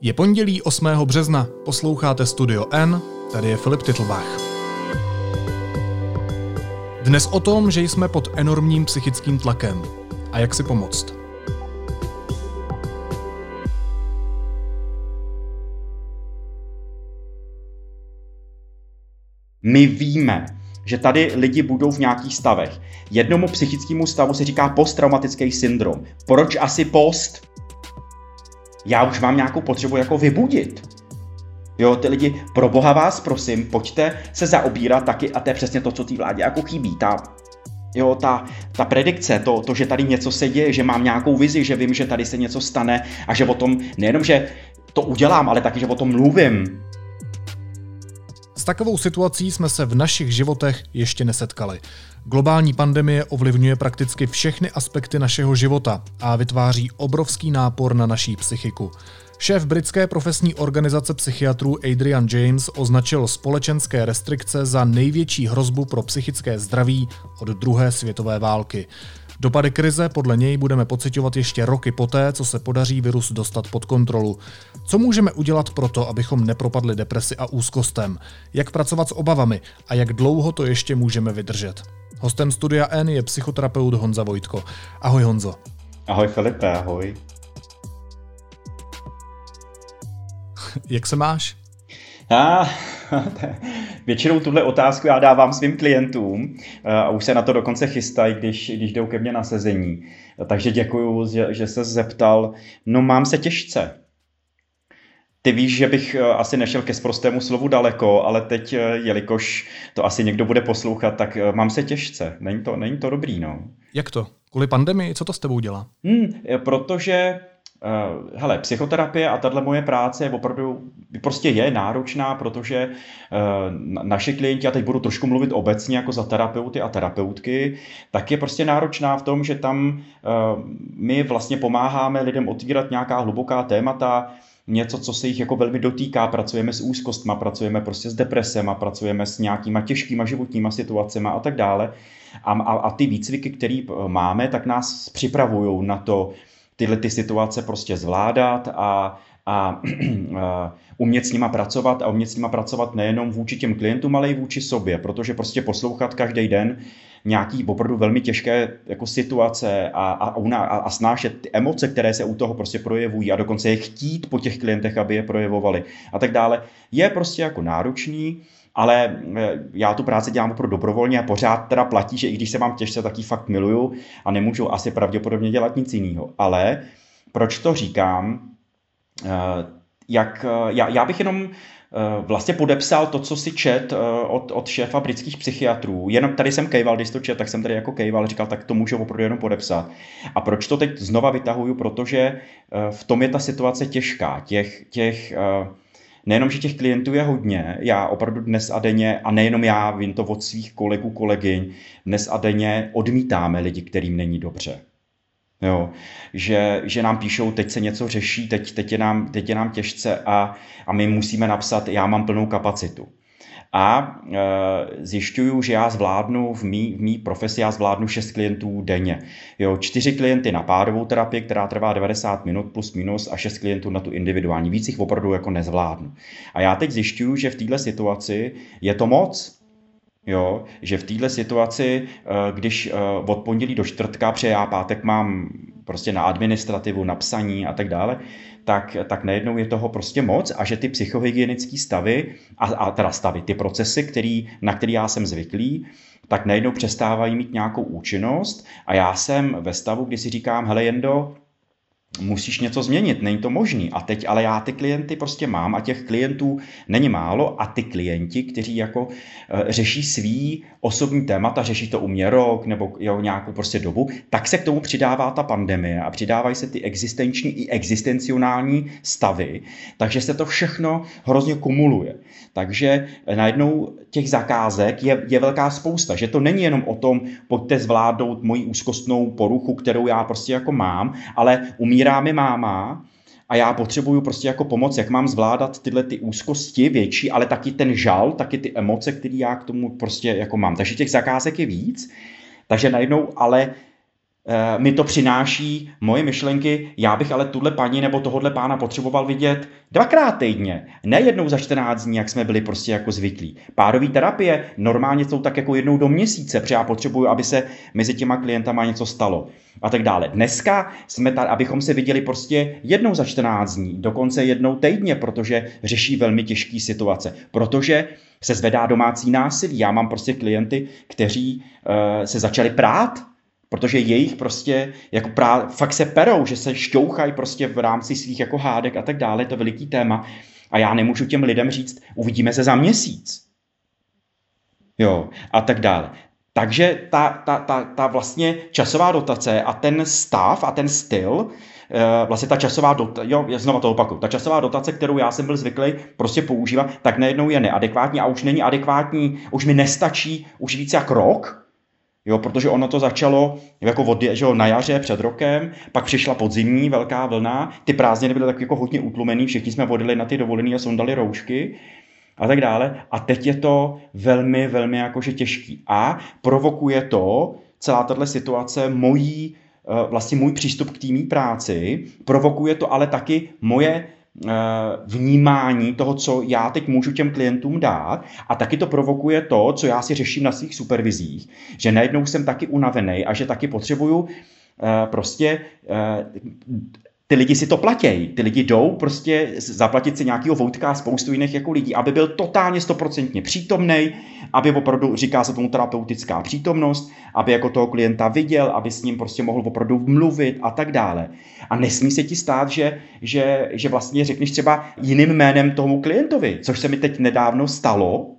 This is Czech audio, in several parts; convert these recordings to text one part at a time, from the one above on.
Je pondělí 8. března, posloucháte Studio N, tady je Filip Titlbach. Dnes o tom, že jsme pod enormním psychickým tlakem a jak si pomoct. My víme, že tady lidi budou v nějakých stavech. Jednomu psychickému stavu se říká posttraumatický syndrom. Proč asi post? Já už mám nějakou potřebu jako vybudit. Jo, ty lidi, pro boha vás prosím, pojďte se zaobírat taky, a to je přesně to, co té vládě jako chybí. Ta, jo, ta, ta predikce, to, to, že tady něco se děje, že mám nějakou vizi, že vím, že tady se něco stane a že o tom, nejenom, že to udělám, ale taky, že o tom mluvím, takovou situací jsme se v našich životech ještě nesetkali. Globální pandemie ovlivňuje prakticky všechny aspekty našeho života a vytváří obrovský nápor na naší psychiku. Šéf britské profesní organizace psychiatrů Adrian James označil společenské restrikce za největší hrozbu pro psychické zdraví od druhé světové války. Dopady krize podle něj budeme pocitovat ještě roky poté, co se podaří virus dostat pod kontrolu. Co můžeme udělat pro to, abychom nepropadli depresi a úzkostem? Jak pracovat s obavami a jak dlouho to ještě můžeme vydržet? Hostem Studia N je psychoterapeut Honza Vojtko. Ahoj Honzo. Ahoj Filipe, ahoj. Jak se máš? A, většinou tuhle otázku já dávám svým klientům a už se na to dokonce chystají, když, když jdou ke mně na sezení. Takže děkuju, že, že se zeptal. No mám se těžce. Ty víš, že bych asi nešel ke sprostému slovu daleko, ale teď, jelikož to asi někdo bude poslouchat, tak mám se těžce. Není to, není to dobrý, no. Jak to? Kvůli pandemii? Co to s tebou dělá? Hmm, protože Uh, hele, psychoterapie a tahle moje práce je opravdu, prostě je náročná, protože uh, naše klienti, a teď budu trošku mluvit obecně jako za terapeuty a terapeutky, tak je prostě náročná v tom, že tam uh, my vlastně pomáháme lidem otvírat nějaká hluboká témata, něco, co se jich jako velmi dotýká, pracujeme s úzkostma, pracujeme prostě s depresema, pracujeme s nějakýma těžkýma životníma situacemi a tak dále. A, a, a ty výcviky, které máme, tak nás připravují na to, tyhle ty situace prostě zvládat a, a, umět s nima pracovat a umět s nima pracovat nejenom vůči těm klientům, ale i vůči sobě, protože prostě poslouchat každý den nějaký opravdu velmi těžké jako situace a, a, a, a snášet ty emoce, které se u toho prostě projevují a dokonce je chtít po těch klientech, aby je projevovali a tak dále, je prostě jako náročný ale eh, já tu práci dělám opravdu dobrovolně a pořád teda platí, že i když se mám těžce, tak ji fakt miluju a nemůžu asi pravděpodobně dělat nic jiného. Ale proč to říkám? Eh, jak, eh, já, já bych jenom vlastně podepsal to, co si čet od, od šéfa britských psychiatrů. Jenom tady jsem kejval, když to čet, tak jsem tady jako kejval, říkal, tak to můžu opravdu jenom podepsat. A proč to teď znova vytahuju? Protože v tom je ta situace těžká. Těch, těch nejenom, že těch klientů je hodně, já opravdu dnes a denně, a nejenom já, vím to od svých kolegů, kolegyň, dnes a denně odmítáme lidi, kterým není dobře. Jo, že, že nám píšou, teď se něco řeší, teď, teď, je, nám, teď je nám těžce a, a my musíme napsat, já mám plnou kapacitu a e, zjišťuju, že já zvládnu v mý, v mý profesi, já zvládnu 6 klientů denně. Jo, 4 klienty na párovou terapii, která trvá 90 minut plus minus a 6 klientů na tu individuální. Víc jich opravdu jako nezvládnu. A já teď zjišťuju, že v této situaci je to moc, Jo, že v této situaci, e, když e, od pondělí do čtvrtka, protože já pátek mám prostě na administrativu, na psaní a tak dále, tak, tak najednou je toho prostě moc a že ty psychohygienické stavy, a, a teda stavy, ty procesy, který, na který já jsem zvyklý, tak najednou přestávají mít nějakou účinnost a já jsem ve stavu, kdy si říkám, hele Jendo, musíš něco změnit, není to možný. A teď ale já ty klienty prostě mám a těch klientů není málo a ty klienti, kteří jako e, řeší svý osobní témata, řeší to u mě rok nebo jo, nějakou prostě dobu, tak se k tomu přidává ta pandemie a přidávají se ty existenční i existencionální stavy, takže se to všechno hrozně kumuluje. Takže najednou těch zakázek je, je velká spousta, že to není jenom o tom, pojďte zvládnout moji úzkostnou poruchu, kterou já prostě jako mám, ale umírá mi máma, a já potřebuju prostě jako pomoc, jak mám zvládat tyhle ty úzkosti větší, ale taky ten žal, taky ty emoce, které já k tomu prostě jako mám. Takže těch zakázek je víc, takže najednou ale mi to přináší moje myšlenky, já bych ale tuhle paní nebo tohohle pána potřeboval vidět dvakrát týdně, ne jednou za 14 dní, jak jsme byli prostě jako zvyklí. Párové terapie normálně jsou tak jako jednou do měsíce, protože já potřebuju, aby se mezi těma klientama něco stalo a tak dále. Dneska jsme tady, abychom se viděli prostě jednou za 14 dní, dokonce jednou týdně, protože řeší velmi těžké situace, protože se zvedá domácí násilí. Já mám prostě klienty, kteří uh, se začali prát Protože jejich prostě jako prá, fakt se perou, že se šťouchají prostě v rámci svých jako hádek a tak dále, je to veliký téma. A já nemůžu těm lidem říct, uvidíme se za měsíc. Jo, a tak dále. Takže ta, ta, ta, ta vlastně časová dotace a ten stav a ten styl, eh, vlastně ta časová dotace, jo, znovu to opakuju, ta časová dotace, kterou já jsem byl zvyklý prostě používat, tak najednou je neadekvátní a už není adekvátní, už mi nestačí už víc jak rok, Jo, protože ono to začalo jako od, že jo, na jaře před rokem, pak přišla podzimní velká vlna, ty prázdniny byly tak jako hodně utlumený, všichni jsme vodili na ty dovolené a sondali roušky a tak dále. A teď je to velmi, velmi jakože těžký. A provokuje to celá tato situace mojí, eh, vlastně můj přístup k týmí práci, provokuje to ale taky moje vnímání toho, co já teď můžu těm klientům dát. A taky to provokuje to, co já si řeším na svých supervizích, že najednou jsem taky unavený a že taky potřebuju eh, prostě eh, ty lidi si to platějí. Ty lidi jdou prostě zaplatit si nějakého voutka a spoustu jiných jako lidí, aby byl totálně stoprocentně přítomný, aby opravdu, říká se tomu terapeutická přítomnost, aby jako toho klienta viděl, aby s ním prostě mohl opravdu mluvit a tak dále. A nesmí se ti stát, že, že, že vlastně řekneš třeba jiným jménem tomu klientovi, což se mi teď nedávno stalo,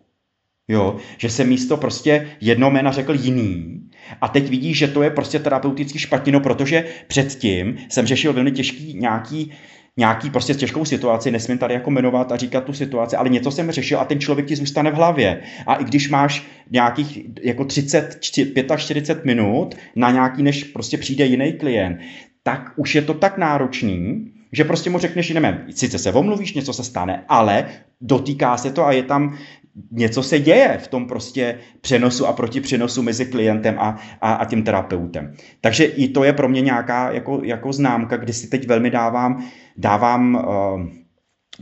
jo, že se místo prostě jedno jména řekl jiný, a teď vidíš, že to je prostě terapeuticky špatně, protože předtím jsem řešil velmi těžký nějaký nějaký prostě těžkou situaci, nesmím tady jako jmenovat a říkat tu situaci, ale něco jsem řešil a ten člověk ti zůstane v hlavě. A i když máš nějakých jako 30, 45 minut na nějaký, než prostě přijde jiný klient, tak už je to tak náročný, že prostě mu řekneš, že sice se omluvíš, něco se stane, ale dotýká se to a je tam něco se děje v tom prostě přenosu a proti přenosu mezi klientem a, a, a tím terapeutem. Takže i to je pro mě nějaká jako, jako známka, kdy si teď velmi dávám, dávám uh,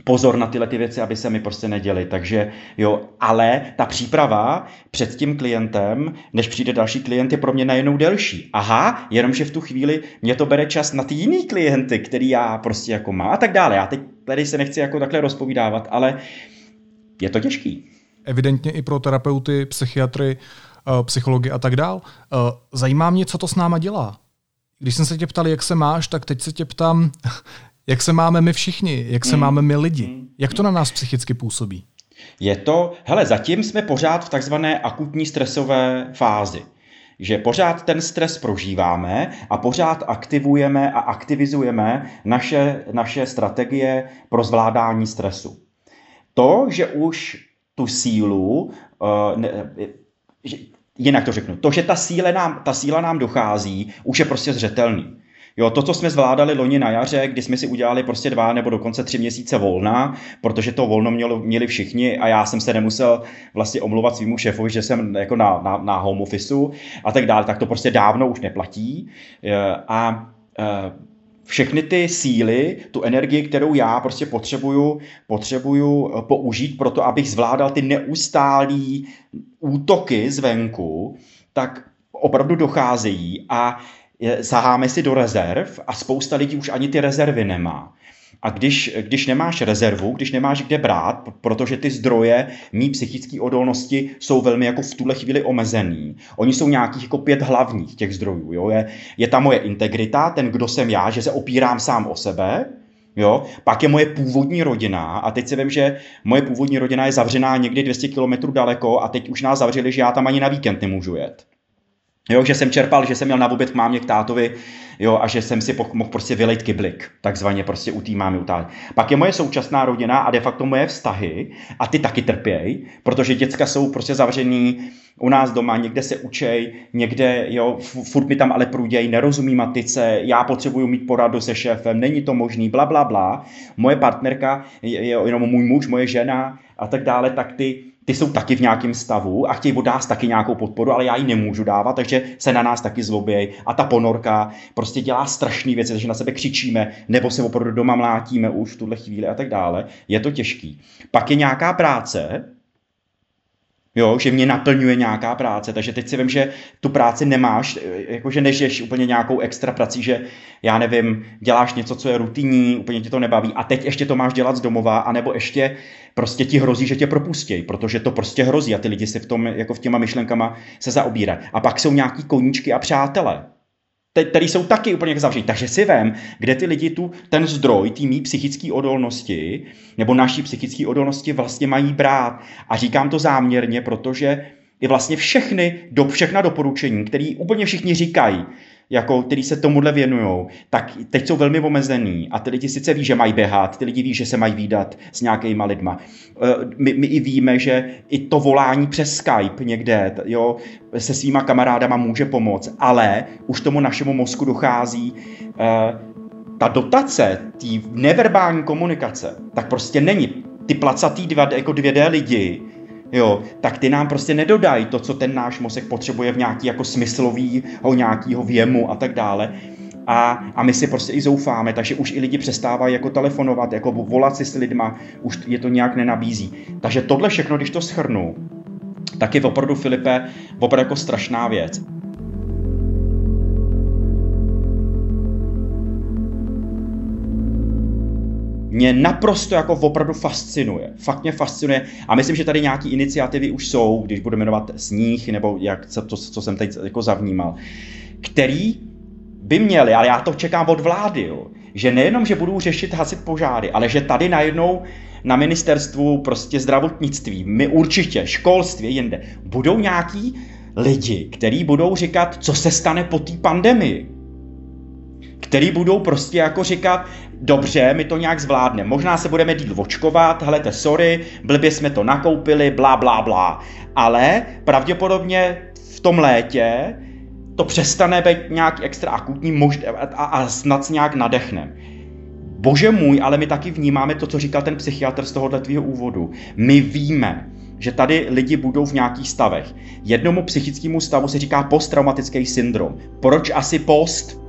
pozor na tyhle ty věci, aby se mi prostě neděly. Takže jo, ale ta příprava před tím klientem, než přijde další klient, je pro mě najednou delší. Aha, jenomže v tu chvíli mě to bere čas na ty jiný klienty, který já prostě jako mám a tak dále. Já teď tady se nechci jako takhle rozpovídávat, ale je to těžký evidentně i pro terapeuty, psychiatry, eh, psychologi a tak dál. Eh, zajímá mě, co to s náma dělá. Když jsem se tě ptal, jak se máš, tak teď se tě ptám, jak se máme my všichni, jak se hmm. máme my lidi. Hmm. Jak to na nás psychicky působí? Je to, hele, zatím jsme pořád v takzvané akutní stresové fázi že pořád ten stres prožíváme a pořád aktivujeme a aktivizujeme naše, naše strategie pro zvládání stresu. To, že už tu sílu, uh, ne, jinak to řeknu, to, že ta síla, nám, ta síla nám dochází, už je prostě zřetelný. Jo, to, co jsme zvládali loni na jaře, kdy jsme si udělali prostě dva nebo dokonce tři měsíce volna, protože to volno mělo, měli všichni a já jsem se nemusel vlastně omluvat svýmu šéfovi, že jsem jako na, na, na home officeu a tak dále, tak to prostě dávno už neplatí. A všechny ty síly, tu energii, kterou já prostě potřebuju, potřebuju eh, použít pro to, abych zvládal ty neustálý útoky zvenku, tak opravdu docházejí a zaháme si do rezerv a spousta lidí už ani ty rezervy nemá. A když, když nemáš rezervu, když nemáš kde brát, protože ty zdroje mý psychické odolnosti jsou velmi jako v tuhle chvíli omezený. Oni jsou nějakých jako pět hlavních těch zdrojů. Jo? Je, je ta moje integrita, ten, kdo jsem já, že se opírám sám o sebe, Jo? Pak je moje původní rodina a teď si vím, že moje původní rodina je zavřená někdy 200 km daleko a teď už nás zavřeli, že já tam ani na víkend nemůžu jet. Jo, že jsem čerpal, že jsem měl na oběd k mámě k tátovi, jo, a že jsem si mohl prostě vylejt kyblik, takzvaně prostě u té mámy utáhli. Pak je moje současná rodina a de facto moje vztahy a ty taky trpěj, protože děcka jsou prostě zavřený u nás doma, někde se učej, někde, jo, furt mi tam ale průděj, nerozumí matice, já potřebuju mít poradu se šéfem, není to možný, bla, bla, bla. Moje partnerka, je, je jenom můj muž, moje žena a tak dále, tak ty ty jsou taky v nějakém stavu a chtějí od nás taky nějakou podporu, ale já ji nemůžu dávat, takže se na nás taky zlobějí. A ta ponorka prostě dělá strašné věci, takže na sebe křičíme, nebo se opravdu doma mlátíme už v tuhle chvíli a tak dále. Je to těžký. Pak je nějaká práce, jo, že mě naplňuje nějaká práce, takže teď si vím, že tu práci nemáš, jakože nežiješ úplně nějakou extra prací, že já nevím, děláš něco, co je rutinní, úplně ti to nebaví a teď ještě to máš dělat z domova, anebo ještě prostě ti hrozí, že tě propustí, protože to prostě hrozí a ty lidi si v tom, jako v těma myšlenkama se zaobírají. A pak jsou nějaký koníčky a přátelé, který jsou taky úplně zavření. Takže si vem, kde ty lidi tu, ten zdroj, té mý psychické odolnosti, nebo naší psychické odolnosti vlastně mají brát. A říkám to záměrně, protože i vlastně všechny, do, všechna doporučení, které úplně všichni říkají, jako, který se tomuhle věnují, tak teď jsou velmi omezený a ty lidi sice ví, že mají běhat, ty lidi ví, že se mají výdat s nějakýma lidma. Eh, my, my i víme, že i to volání přes Skype někde, jo, se svýma kamarádama může pomoct, ale už tomu našemu mozku dochází eh, ta dotace, té neverbální komunikace, tak prostě není. Ty placatý dva, jako 2D lidi, jo, tak ty nám prostě nedodají to, co ten náš mozek potřebuje v nějaký jako smyslovýho nějakýho věmu a tak dále. A, a my si prostě i zoufáme, takže už i lidi přestávají jako telefonovat, jako volat si s lidma, už je to nějak nenabízí. Takže tohle všechno, když to schrnu, tak je opravdu, Filipe, opravdu jako strašná věc. Mě naprosto jako opravdu fascinuje. Fakt mě fascinuje a myslím, že tady nějaký iniciativy už jsou, když budu jmenovat sníh, nebo jak, co, to, co jsem teď jako zavnímal, který by měli, ale já to čekám od vlády, jo, že nejenom, že budou řešit hasit požáry, ale že tady najednou na ministerstvu prostě zdravotnictví, my určitě, školství, jinde, budou nějaký lidi, kteří budou říkat, co se stane po té pandemii který budou prostě jako říkat, dobře, my to nějak zvládneme, možná se budeme díl očkovat, helete, sorry, blbě jsme to nakoupili, blá, blá, blá, ale pravděpodobně v tom létě to přestane být nějak extra akutní a, a snad nějak nadechnem. Bože můj, ale my taky vnímáme to, co říkal ten psychiatr z tohohle tvýho úvodu. My víme, že tady lidi budou v nějakých stavech. Jednomu psychickému stavu se říká posttraumatický syndrom. Proč asi post?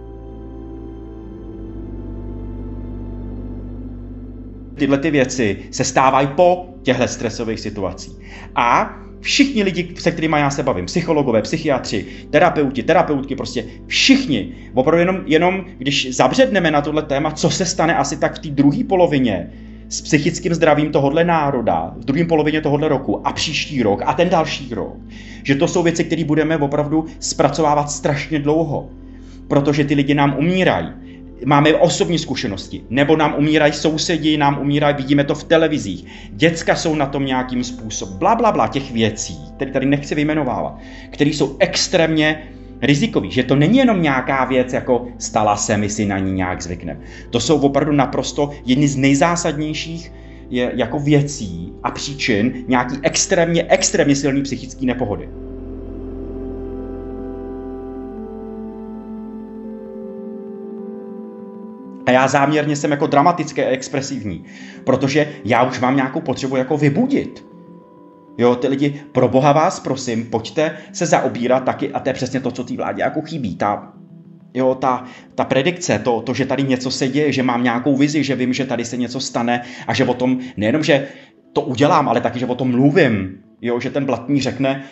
Tyhle ty věci se stávají po těchto stresových situacích. A všichni lidi, se kterými já se bavím, psychologové, psychiatři, terapeuti, terapeutky, prostě všichni, opravdu jenom, jenom když zabředneme na tohle téma, co se stane asi tak v té druhé polovině s psychickým zdravím tohohle národa v druhé polovině tohohle roku a příští rok a ten další rok, že to jsou věci, které budeme opravdu zpracovávat strašně dlouho, protože ty lidi nám umírají máme osobní zkušenosti, nebo nám umírají sousedi, nám umírají, vidíme to v televizích, děcka jsou na tom nějakým způsobem, bla, bla, bla, těch věcí, které tady nechci vyjmenovávat, které jsou extrémně rizikový, že to není jenom nějaká věc, jako stala se, my si na ní nějak zvykneme. To jsou opravdu naprosto jedny z nejzásadnějších je, jako věcí a příčin nějaký extrémně, extrémně silný psychický nepohody. A já záměrně jsem jako dramatické a expresivní, protože já už mám nějakou potřebu jako vybudit. Jo, ty lidi, pro boha vás prosím, pojďte se zaobírat taky, a to je přesně to, co té vládě jako chybí, ta, jo, ta, ta predikce, to, to, že tady něco se děje, že mám nějakou vizi, že vím, že tady se něco stane a že o tom, nejenom, že to udělám, ale taky, že o tom mluvím, jo, že ten blatní řekne,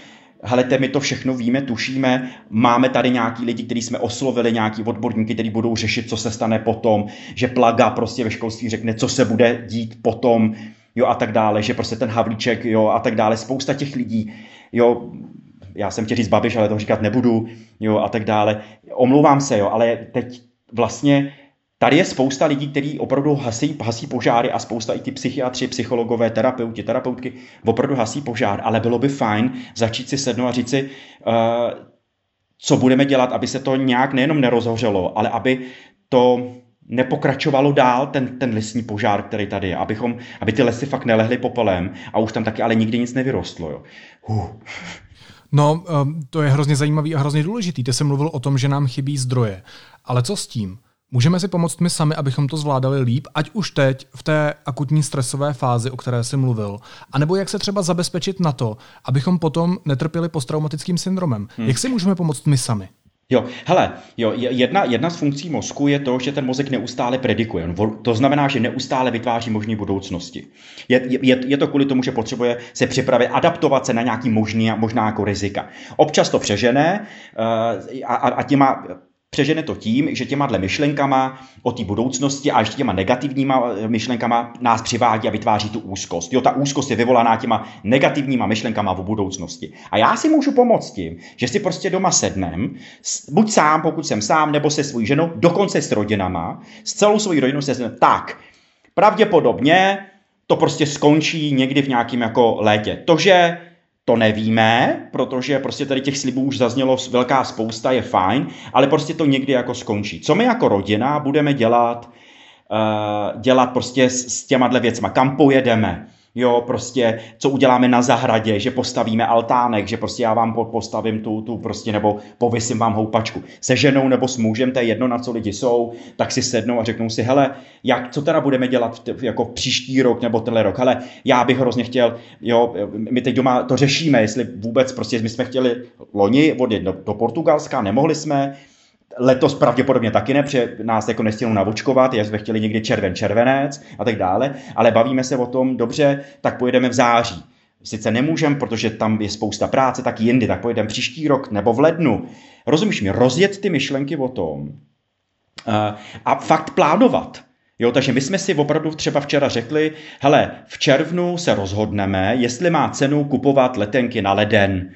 helete, my to všechno víme, tušíme, máme tady nějaký lidi, kteří jsme oslovili, nějaký odborníky, kteří budou řešit, co se stane potom, že plaga prostě ve školství řekne, co se bude dít potom, jo, a tak dále, že prostě ten Havlíček, jo, a tak dále, spousta těch lidí, jo, já jsem chtěl říct Babiš, ale to říkat nebudu, jo, a tak dále. Omlouvám se, jo, ale teď vlastně Tady je spousta lidí, kteří opravdu hasí, hasí požáry a spousta i ty psychiatři, psychologové, terapeuti, terapeutky opravdu hasí požár, ale bylo by fajn začít si sednout a říct si, uh, co budeme dělat, aby se to nějak nejenom nerozhořelo, ale aby to nepokračovalo dál, ten, ten lesní požár, který tady je, abychom, aby ty lesy fakt nelehly popelem a už tam taky ale nikdy nic nevyrostlo. Jo. Huh. No, to je hrozně zajímavý a hrozně důležitý. Ty jsi mluvil o tom, že nám chybí zdroje. Ale co s tím? Můžeme si pomoct my sami, abychom to zvládali líp, ať už teď v té akutní stresové fázi, o které jsi mluvil, anebo jak se třeba zabezpečit na to, abychom potom netrpěli posttraumatickým syndromem. Hmm. Jak si můžeme pomoct my sami? Jo, hele, jo, jedna, jedna z funkcí mozku je to, že ten mozek neustále predikuje. To znamená, že neustále vytváří možné budoucnosti. Je, je, je to kvůli tomu, že potřebuje se připravit, adaptovat se na nějaký možný, možná jako rizika. Občas to přežené uh, a, a těma přežene to tím, že těma dle myšlenkama o té budoucnosti a ještě těma negativníma eh, myšlenkama nás přivádí a vytváří tu úzkost. Jo, ta úzkost je vyvolaná těma negativníma myšlenkama o budoucnosti. A já si můžu pomoct tím, že si prostě doma sednem, buď sám, pokud jsem sám, nebo se svou ženou, dokonce s rodinama, s celou svou rodinou se sednem, tak, pravděpodobně to prostě skončí někdy v nějakém jako létě. To, že to nevíme, protože prostě tady těch slibů už zaznělo velká spousta, je fajn, ale prostě to někdy jako skončí. Co my jako rodina budeme dělat, uh, dělat prostě s, těma věcma, kam pojedeme, jo, prostě, co uděláme na zahradě, že postavíme altánek, že prostě já vám postavím tu, tu prostě, nebo povysím vám houpačku. Se ženou nebo s mužem, to je jedno, na co lidi jsou, tak si sednou a řeknou si, hele, jak, co teda budeme dělat v, jako příští rok nebo tenhle rok, hele, já bych hrozně chtěl, jo, my teď doma to řešíme, jestli vůbec prostě my jsme chtěli loni odjet do, do Portugalska, nemohli jsme, Letos pravděpodobně taky ne, protože nás jako nestěnou navočkovat, jak jsme chtěli někdy červen, červenec a tak dále, ale bavíme se o tom, dobře, tak pojedeme v září. Sice nemůžeme, protože tam je spousta práce, tak jindy, tak pojedeme příští rok nebo v lednu. Rozumíš mi, rozjet ty myšlenky o tom uh, a fakt plánovat. Jo, takže my jsme si opravdu třeba včera řekli, hele, v červnu se rozhodneme, jestli má cenu kupovat letenky na leden,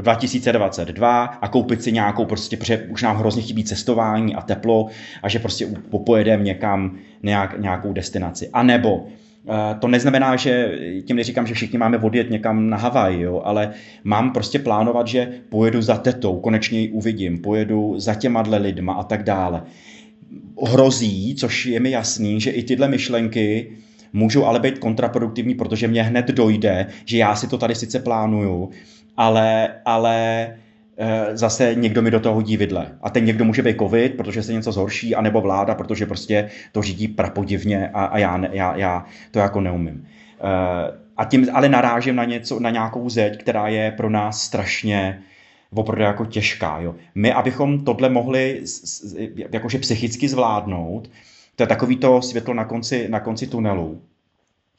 2022 a koupit si nějakou prostě, protože už nám hrozně chybí cestování a teplo a že prostě popojedeme někam nějak, nějakou destinaci. A nebo eh, to neznamená, že tím neříkám, že všichni máme odjet někam na Havaj, jo, ale mám prostě plánovat, že pojedu za tetou, konečně ji uvidím, pojedu za těma dle lidma a tak dále. Hrozí, což je mi jasný, že i tyhle myšlenky můžou ale být kontraproduktivní, protože mě hned dojde, že já si to tady sice plánuju, ale, ale eh, zase někdo mi do toho hodí vidle. A ten někdo může být covid, protože se něco zhorší, anebo vláda, protože prostě to řídí prapodivně a, a já, já, já to jako neumím. Eh, a tím ale narážím na, něco, na nějakou zeď, která je pro nás strašně opravdu jako těžká. Jo. My, abychom tohle mohli jakože psychicky zvládnout, to je takový to světlo na konci, na konci tunelu,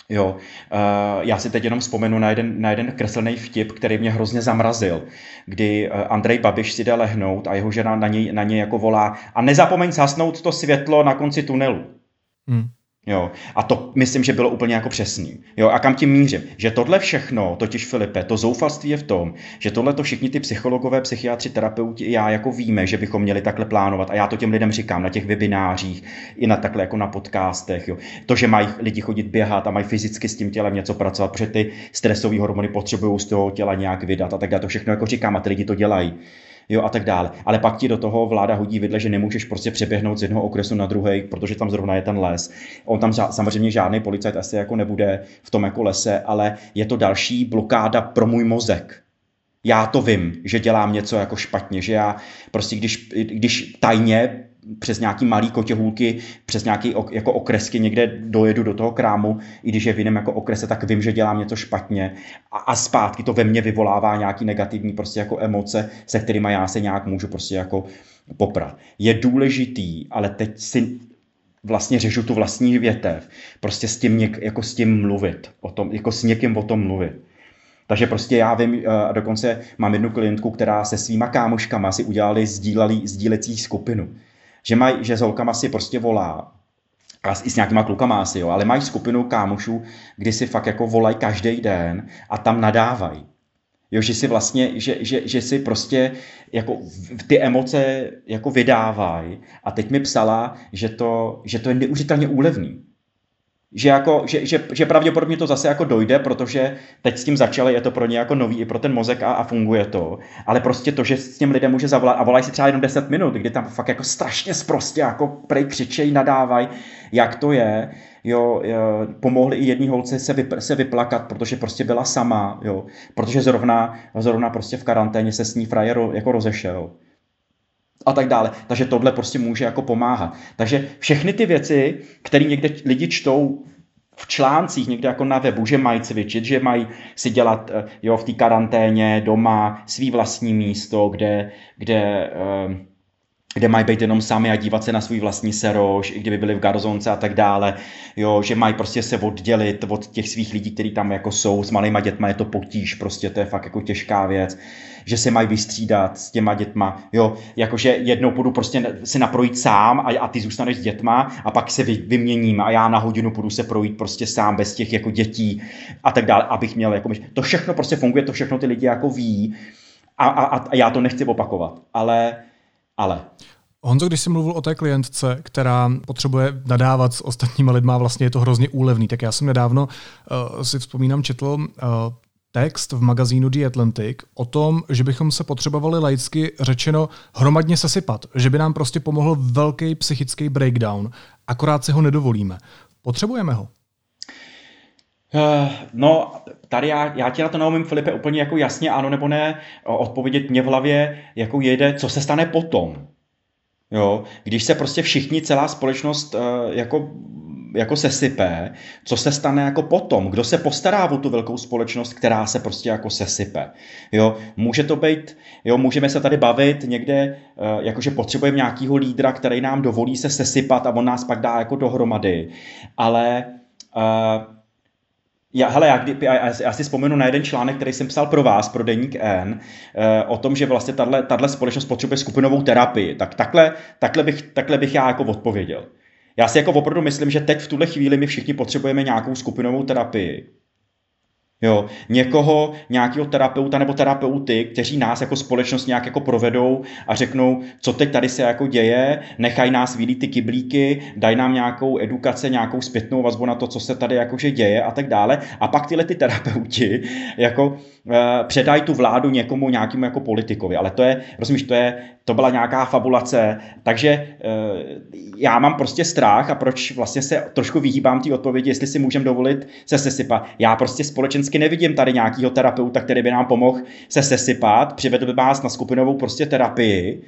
Jo, uh, já si teď jenom vzpomenu na jeden, na jeden kreslený vtip, který mě hrozně zamrazil, kdy uh, Andrej Babiš si jde lehnout a jeho žena na něj, na něj jako volá a nezapomeň zasnout to světlo na konci tunelu. Hmm. Jo, a to myslím, že bylo úplně jako přesný. Jo, a kam tím mířím? Že tohle všechno, totiž Filipe, to zoufalství je v tom, že tohle to všichni ty psychologové, psychiatři, terapeuti, já jako víme, že bychom měli takhle plánovat. A já to těm lidem říkám na těch webinářích, i na takhle jako na podcastech. Jo. To, že mají lidi chodit běhat a mají fyzicky s tím tělem něco pracovat, protože ty stresové hormony potřebují z toho těla nějak vydat a tak já to všechno jako říkám a ty lidi to dělají jo, a tak dále. Ale pak ti do toho vláda hodí vidle, že nemůžeš prostě přeběhnout z jednoho okresu na druhý, protože tam zrovna je ten les. On tam samozřejmě žádný policajt asi jako nebude v tom jako lese, ale je to další blokáda pro můj mozek. Já to vím, že dělám něco jako špatně, že já prostě když, když tajně přes nějaký malý kotěhůlky, přes nějaký jako okresky někde dojedu do toho krámu, i když je v jiném jako okrese, tak vím, že dělám něco špatně a, a zpátky to ve mně vyvolává nějaký negativní prostě jako emoce, se kterými já se nějak můžu prostě jako poprat. Je důležitý, ale teď si vlastně řežu tu vlastní větev, prostě s tím, něk, jako s tím mluvit, o tom, jako s někým o tom mluvit. Takže prostě já vím, eh, a dokonce mám jednu klientku, která se svýma kámoškama si udělali sdíleli, sdílecí skupinu. Že, maj, že s holkama si prostě volá, a i s nějakýma klukama asi, jo, ale mají skupinu kámošů, kdy si fakt jako volají každý den a tam nadávají. Jo, že si vlastně, že, že, že si prostě jako ty emoce jako vydávají. A teď mi psala, že to, že to je neužitelně úlevný že, jako, že, že, že pravděpodobně to zase jako dojde, protože teď s tím začali, je to pro ně jako nový i pro ten mozek a, a funguje to. Ale prostě to, že s tím lidem může zavolat a volají si třeba jenom 10 minut, kdy tam fakt jako strašně sprostě jako prej křičejí, nadávají, jak to je, jo, pomohli i jedný holce se, vyp, se vyplakat, protože prostě byla sama, jo, protože zrovna, zrovna prostě v karanténě se s ní frajer jako rozešel. A tak dále. Takže tohle prostě může jako pomáhat. Takže všechny ty věci, které někde lidi čtou v článcích někde jako na webu, že mají cvičit, že mají si dělat eh, jo, v té karanténě doma svý vlastní místo, kde, kde uh, kde mají být jenom sami a dívat se na svůj vlastní serož, i kdyby byli v garzonce a tak dále, jo, že mají prostě se oddělit od těch svých lidí, kteří tam jako jsou, s malýma dětma je to potíž, prostě to je fakt jako těžká věc, že se mají vystřídat s těma dětma, jo, jakože jednou půjdu prostě si naprojít sám a, a ty zůstaneš s dětma a pak se vy, vyměním a já na hodinu půjdu se projít prostě sám bez těch jako dětí a tak dále, abych měl jako, to všechno prostě funguje, to všechno ty lidi jako ví a, a, a já to nechci opakovat, ale ale. Honzo, když jsi mluvil o té klientce, která potřebuje nadávat s ostatními lidmi, vlastně je to hrozně úlevný, tak já jsem nedávno uh, si vzpomínám četl uh, text v magazínu The Atlantic o tom, že bychom se potřebovali laicky řečeno hromadně sesypat, že by nám prostě pomohl velký psychický breakdown, akorát si ho nedovolíme. Potřebujeme ho? Uh, no, tady já, já ti na to neumím, Filipe, úplně jako jasně ano nebo ne odpovědět mě v hlavě, jako jede, co se stane potom. Jo, když se prostě všichni, celá společnost uh, jako jako sesype, co se stane jako potom, kdo se postará o tu velkou společnost, která se prostě jako sesype. Jo, může to být, jo, můžeme se tady bavit někde, uh, jakože potřebujeme nějakého lídra, který nám dovolí se sesypat a on nás pak dá jako dohromady, ale uh, já, hele, já, já, já si vzpomenu na jeden článek, který jsem psal pro vás, pro Deník N, eh, o tom, že vlastně tahle společnost potřebuje skupinovou terapii. Tak takhle, takhle, bych, takhle bych já jako odpověděl. Já si jako opravdu myslím, že teď v tuhle chvíli my všichni potřebujeme nějakou skupinovou terapii. Jo, někoho, nějakého terapeuta nebo terapeuty, kteří nás jako společnost nějak jako provedou a řeknou, co teď tady se jako děje, nechají nás vylít ty kyblíky, dají nám nějakou edukaci, nějakou zpětnou vazbu na to, co se tady jakože děje a tak dále. A pak tyhle ty terapeuti jako uh, předají tu vládu někomu nějakému jako politikovi. Ale to je, rozumíš, to je, to byla nějaká fabulace, takže uh, já mám prostě strach a proč vlastně se trošku vyhýbám té odpovědi, jestli si můžeme dovolit se sesypat. Já prostě společensky nevidím tady nějakého terapeuta, který by nám pomohl se sesypat, přivedl by nás na skupinovou prostě terapii,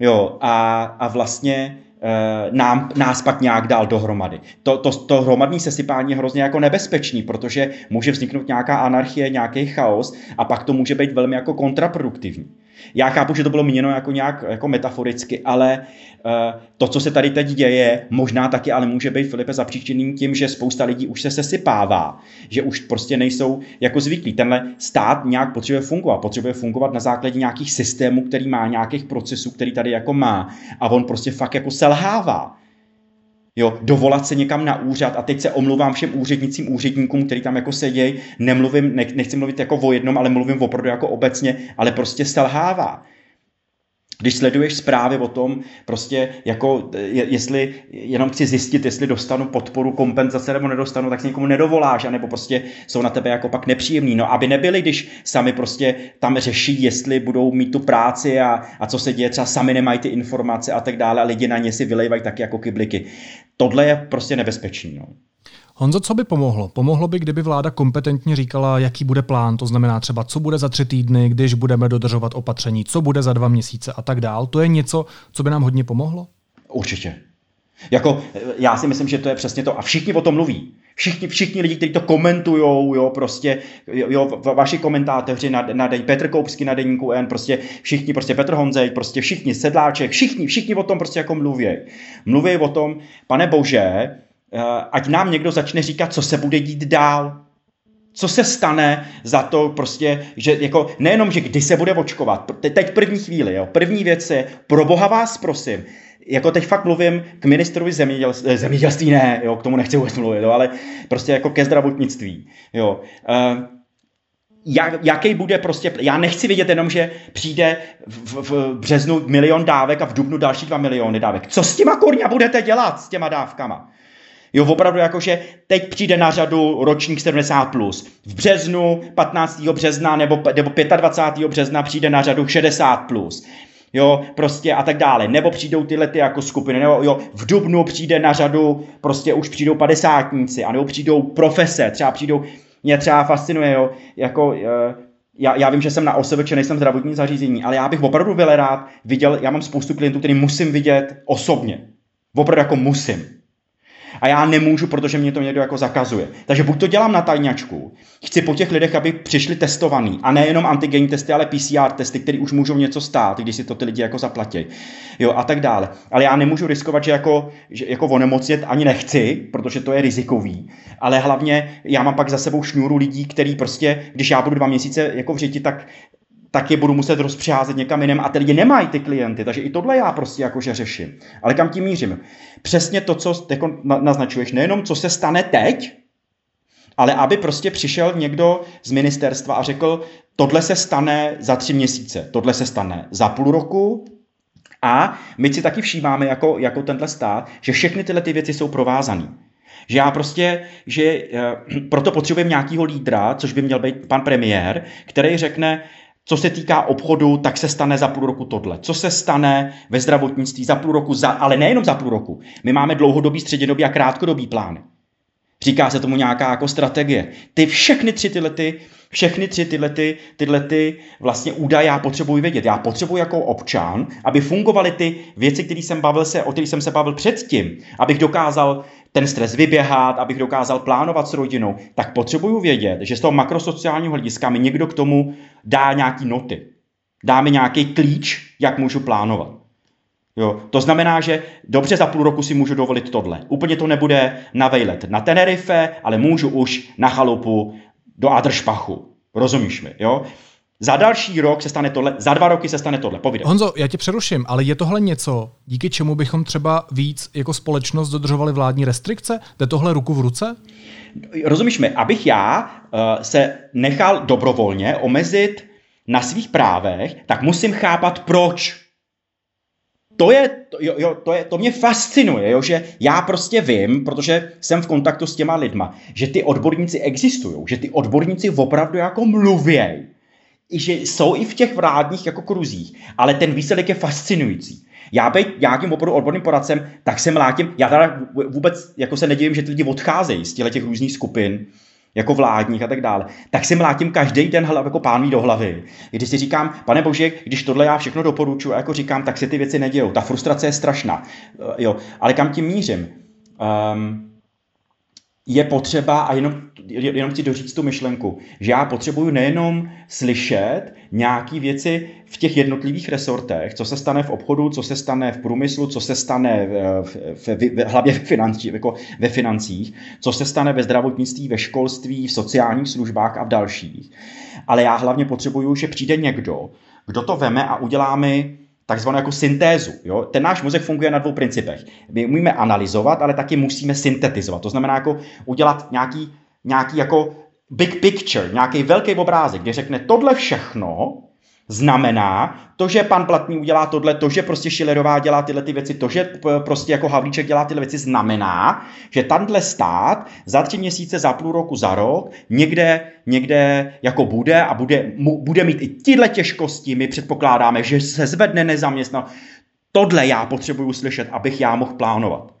jo, a, a vlastně Eh, nám, nás pak nějak dál dohromady. To, to, to hromadní sesypání je hrozně jako nebezpečný, protože může vzniknout nějaká anarchie, nějaký chaos a pak to může být velmi jako kontraproduktivní. Já chápu, že to bylo míněno jako nějak jako metaforicky, ale uh, to, co se tady teď děje, možná taky ale může být Filipe zapříčeným tím, že spousta lidí už se sesypává, že už prostě nejsou jako zvyklí. Tenhle stát nějak potřebuje fungovat, potřebuje fungovat na základě nějakých systémů, který má, nějakých procesů, který tady jako má a on prostě fakt jako selhává. Jo, dovolat se někam na úřad. A teď se omluvám všem úřednicím, úředníkům, kteří tam jako sedějí, nemluvím, ne, nechci mluvit jako o jednom, ale mluvím opravdu jako obecně, ale prostě selhává. Když sleduješ zprávy o tom, prostě jako, jestli jenom chci zjistit, jestli dostanu podporu, kompenzace nebo nedostanu, tak se někomu nedovoláš, anebo prostě jsou na tebe jako pak nepříjemný. No, aby nebyli, když sami prostě tam řeší, jestli budou mít tu práci a, a co se děje, třeba sami nemají ty informace a tak dále a lidi na ně si vylejvají taky jako kybliky. Tohle je prostě nebezpečný. No. Honzo, co by pomohlo? Pomohlo by, kdyby vláda kompetentně říkala, jaký bude plán, to znamená třeba, co bude za tři týdny, když budeme dodržovat opatření, co bude za dva měsíce a tak dál. To je něco, co by nám hodně pomohlo? Určitě. Jako, já si myslím, že to je přesně to. A všichni o tom mluví. Všichni, všichni lidi, kteří to komentujou, jo, prostě, jo, vaši komentátoři na, na deň, Petr Koupsky na deníku N, prostě všichni, prostě Petr Honzej, prostě všichni, Sedláček, všichni, všichni o tom prostě jako mluví. Mluví o tom, pane bože, ať nám někdo začne říkat, co se bude dít dál. Co se stane za to prostě, že jako nejenom, že kdy se bude očkovat, teď první chvíli, jo, první věc je, pro boha vás prosím, jako teď fakt mluvím k ministrovi zemědělství, eh, zemědělství ne, jo, k tomu nechci vůbec mluvit, jo, ale prostě jako ke zdravotnictví, jo. Uh, jak, jaký bude prostě, já nechci vědět jenom, že přijde v, v březnu milion dávek a v dubnu další dva miliony dávek. Co s těma kurňa budete dělat s těma dávkama? Jo, opravdu jakože teď přijde na řadu ročník 70+. Plus. V březnu, 15. března nebo, nebo 25. března přijde na řadu 60+. Plus jo, prostě a tak dále. Nebo přijdou tyhle ty jako skupiny, nebo jo, v Dubnu přijde na řadu, prostě už přijdou padesátníci, anebo přijdou profese, třeba přijdou, mě třeba fascinuje, jo, jako, uh, já, já vím, že jsem na OSVČ, nejsem zdravotní zařízení, ale já bych opravdu byl rád viděl, já mám spoustu klientů, který musím vidět osobně. Opravdu jako musím a já nemůžu, protože mě to někdo jako zakazuje. Takže buď to dělám na tajňačku, chci po těch lidech, aby přišli testovaný a nejenom antigenní testy, ale PCR testy, které už můžou něco stát, když si to ty lidi jako zaplatí. Jo, a tak dále. Ale já nemůžu riskovat, že jako, že jako onemocnět ani nechci, protože to je rizikový, ale hlavně já mám pak za sebou šňůru lidí, který prostě, když já budu dva měsíce jako v řiti, tak tak je budu muset rozpřiházet někam jinam a ty lidi nemají ty klienty, takže i tohle já prostě jakože řeším. Ale kam tím mířím? Přesně to, co jako naznačuješ, nejenom co se stane teď, ale aby prostě přišel někdo z ministerstva a řekl, tohle se stane za tři měsíce, tohle se stane za půl roku, a my si taky všímáme jako, jako tenhle stát, že všechny tyhle ty věci jsou provázané. Že já prostě, že e, proto potřebujeme nějakého lídra, což by měl být pan premiér, který řekne, co se týká obchodu, tak se stane za půl roku tohle. Co se stane ve zdravotnictví za půl roku, za, ale nejenom za půl roku. My máme dlouhodobý, střednědobý a krátkodobý plány. Říká se tomu nějaká jako strategie. Ty všechny tři tyhle ty, všechny tři tyhle, ty, tyhle ty vlastně údaje já potřebuji vědět. Já potřebuji jako občan, aby fungovaly ty věci, které jsem bavil se, o kterých jsem se bavil předtím, abych dokázal ten stres vyběhat, abych dokázal plánovat s rodinou, tak potřebuju vědět, že z toho makrosociálního hlediska mi někdo k tomu dá nějaký noty. Dá mi nějaký klíč, jak můžu plánovat. Jo, to znamená, že dobře za půl roku si můžu dovolit tohle. Úplně to nebude na vejlet na Tenerife, ale můžu už na chalupu do Adršpachu. Rozumíš mi, jo? Za další rok se stane tohle, za dva roky se stane tohle. Povídej. Honzo, já tě přeruším, ale je tohle něco, díky čemu bychom třeba víc jako společnost dodržovali vládní restrikce? Jde tohle ruku v ruce? Rozumíš mi, abych já uh, se nechal dobrovolně omezit na svých právech, tak musím chápat proč. To je, to, jo, jo, to, je, to mě fascinuje, jo, že já prostě vím, protože jsem v kontaktu s těma lidma, že ty odborníci existují, že ty odborníci opravdu jako mluvějí že jsou i v těch vládních jako kruzích, ale ten výsledek je fascinující. Já být nějakým opravdu odborným poradcem, tak se mlátím, já teda vůbec jako se nedivím, že ty lidi odcházejí z těch různých skupin, jako vládních a tak dále, tak si mlátím každý den hlav, jako pán do hlavy. Když si říkám, pane bože, když tohle já všechno doporučuji a jako říkám, tak se ty věci nedějou. Ta frustrace je strašná. Jo, ale kam tím mířím? Um, je potřeba, a jenom, jenom chci doříct tu myšlenku, že já potřebuju nejenom slyšet nějaké věci v těch jednotlivých resortech, co se stane v obchodu, co se stane v průmyslu, co se stane v, v, v, v hlavně v financí, jako ve financích, co se stane ve zdravotnictví, ve školství, v sociálních službách a v dalších. Ale já hlavně potřebuju, že přijde někdo, kdo to veme a udělá mi takzvanou jako syntézu. Jo? Ten náš mozek funguje na dvou principech. My umíme analyzovat, ale taky musíme syntetizovat. To znamená jako udělat nějaký, nějaký jako big picture, nějaký velký obrázek, kde řekne tohle všechno znamená to, že pan Platný udělá tohle, to, že prostě Schillerová dělá tyhle ty věci, to, že prostě jako Havlíček dělá tyhle věci, znamená, že tenhle stát za tři měsíce, za půl roku, za rok někde, někde jako bude a bude, bude mít i tyhle těžkosti. My předpokládáme, že se zvedne nezaměstnanost. Tohle já potřebuju slyšet, abych já mohl plánovat.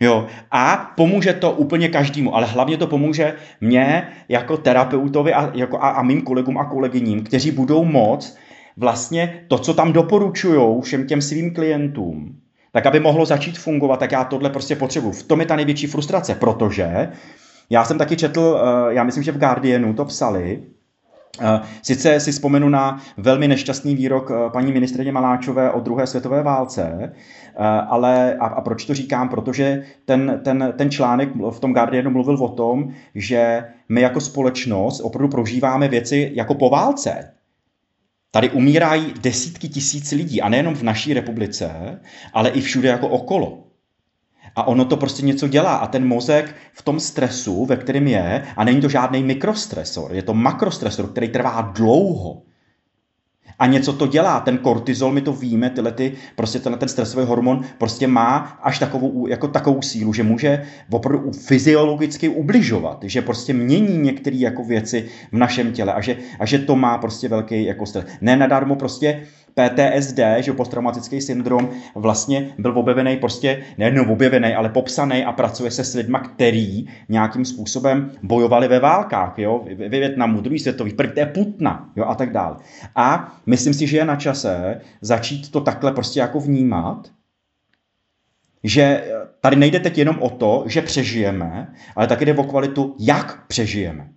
Jo, a pomůže to úplně každému, ale hlavně to pomůže mně jako terapeutovi a, jako a, a mým kolegům a kolegyním, kteří budou moc vlastně to, co tam doporučují všem těm svým klientům, tak aby mohlo začít fungovat, tak já tohle prostě potřebuji. V tom je ta největší frustrace, protože já jsem taky četl, eh, já myslím, že v Guardianu to psali, Sice si vzpomenu na velmi nešťastný výrok eh, paní ministrině Maláčové o druhé světové válce, ale a, a proč to říkám? Protože ten, ten, ten článek v tom Guardianu mluvil o tom, že my jako společnost opravdu prožíváme věci jako po válce. Tady umírají desítky tisíc lidí a nejenom v naší republice, ale i všude jako okolo. A ono to prostě něco dělá a ten mozek v tom stresu, ve kterém je, a není to žádný mikrostresor, je to makrostresor, který trvá dlouho a něco to dělá. Ten kortizol, my to víme, tyhle ty, prostě tenhle ten stresový hormon prostě má až takovou, jako takovou sílu, že může opravdu fyziologicky ubližovat, že prostě mění některé jako věci v našem těle a že, a že to má prostě velký jako stres. Ne nadarmo prostě PTSD, že posttraumatický syndrom vlastně byl objevený prostě, nejenom objevený, ale popsaný a pracuje se s lidmi, který nějakým způsobem bojovali ve válkách, jo, ve Větnamu, druhý světový, první, Putna, jo, a tak dále. A myslím si, že je na čase začít to takhle prostě jako vnímat, že tady nejde teď jenom o to, že přežijeme, ale taky jde o kvalitu, jak přežijeme.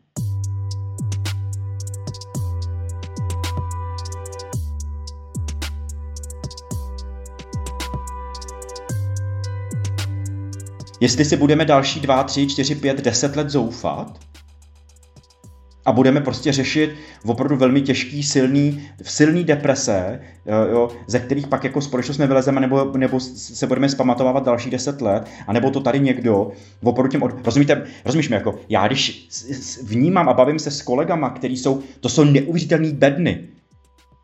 Jestli si budeme další 2, 3, 4, 5, 10 let zoufat a budeme prostě řešit opravdu velmi těžký, silný, silný deprese, jo, ze kterých pak jako společnost nevylezeme, nebo, nebo se budeme zpamatovávat další 10 let, a nebo to tady někdo opravdu těm, od... rozumíte, rozumíš mi, jako já když vnímám a bavím se s kolegama, který jsou, to jsou neuvěřitelný bedny,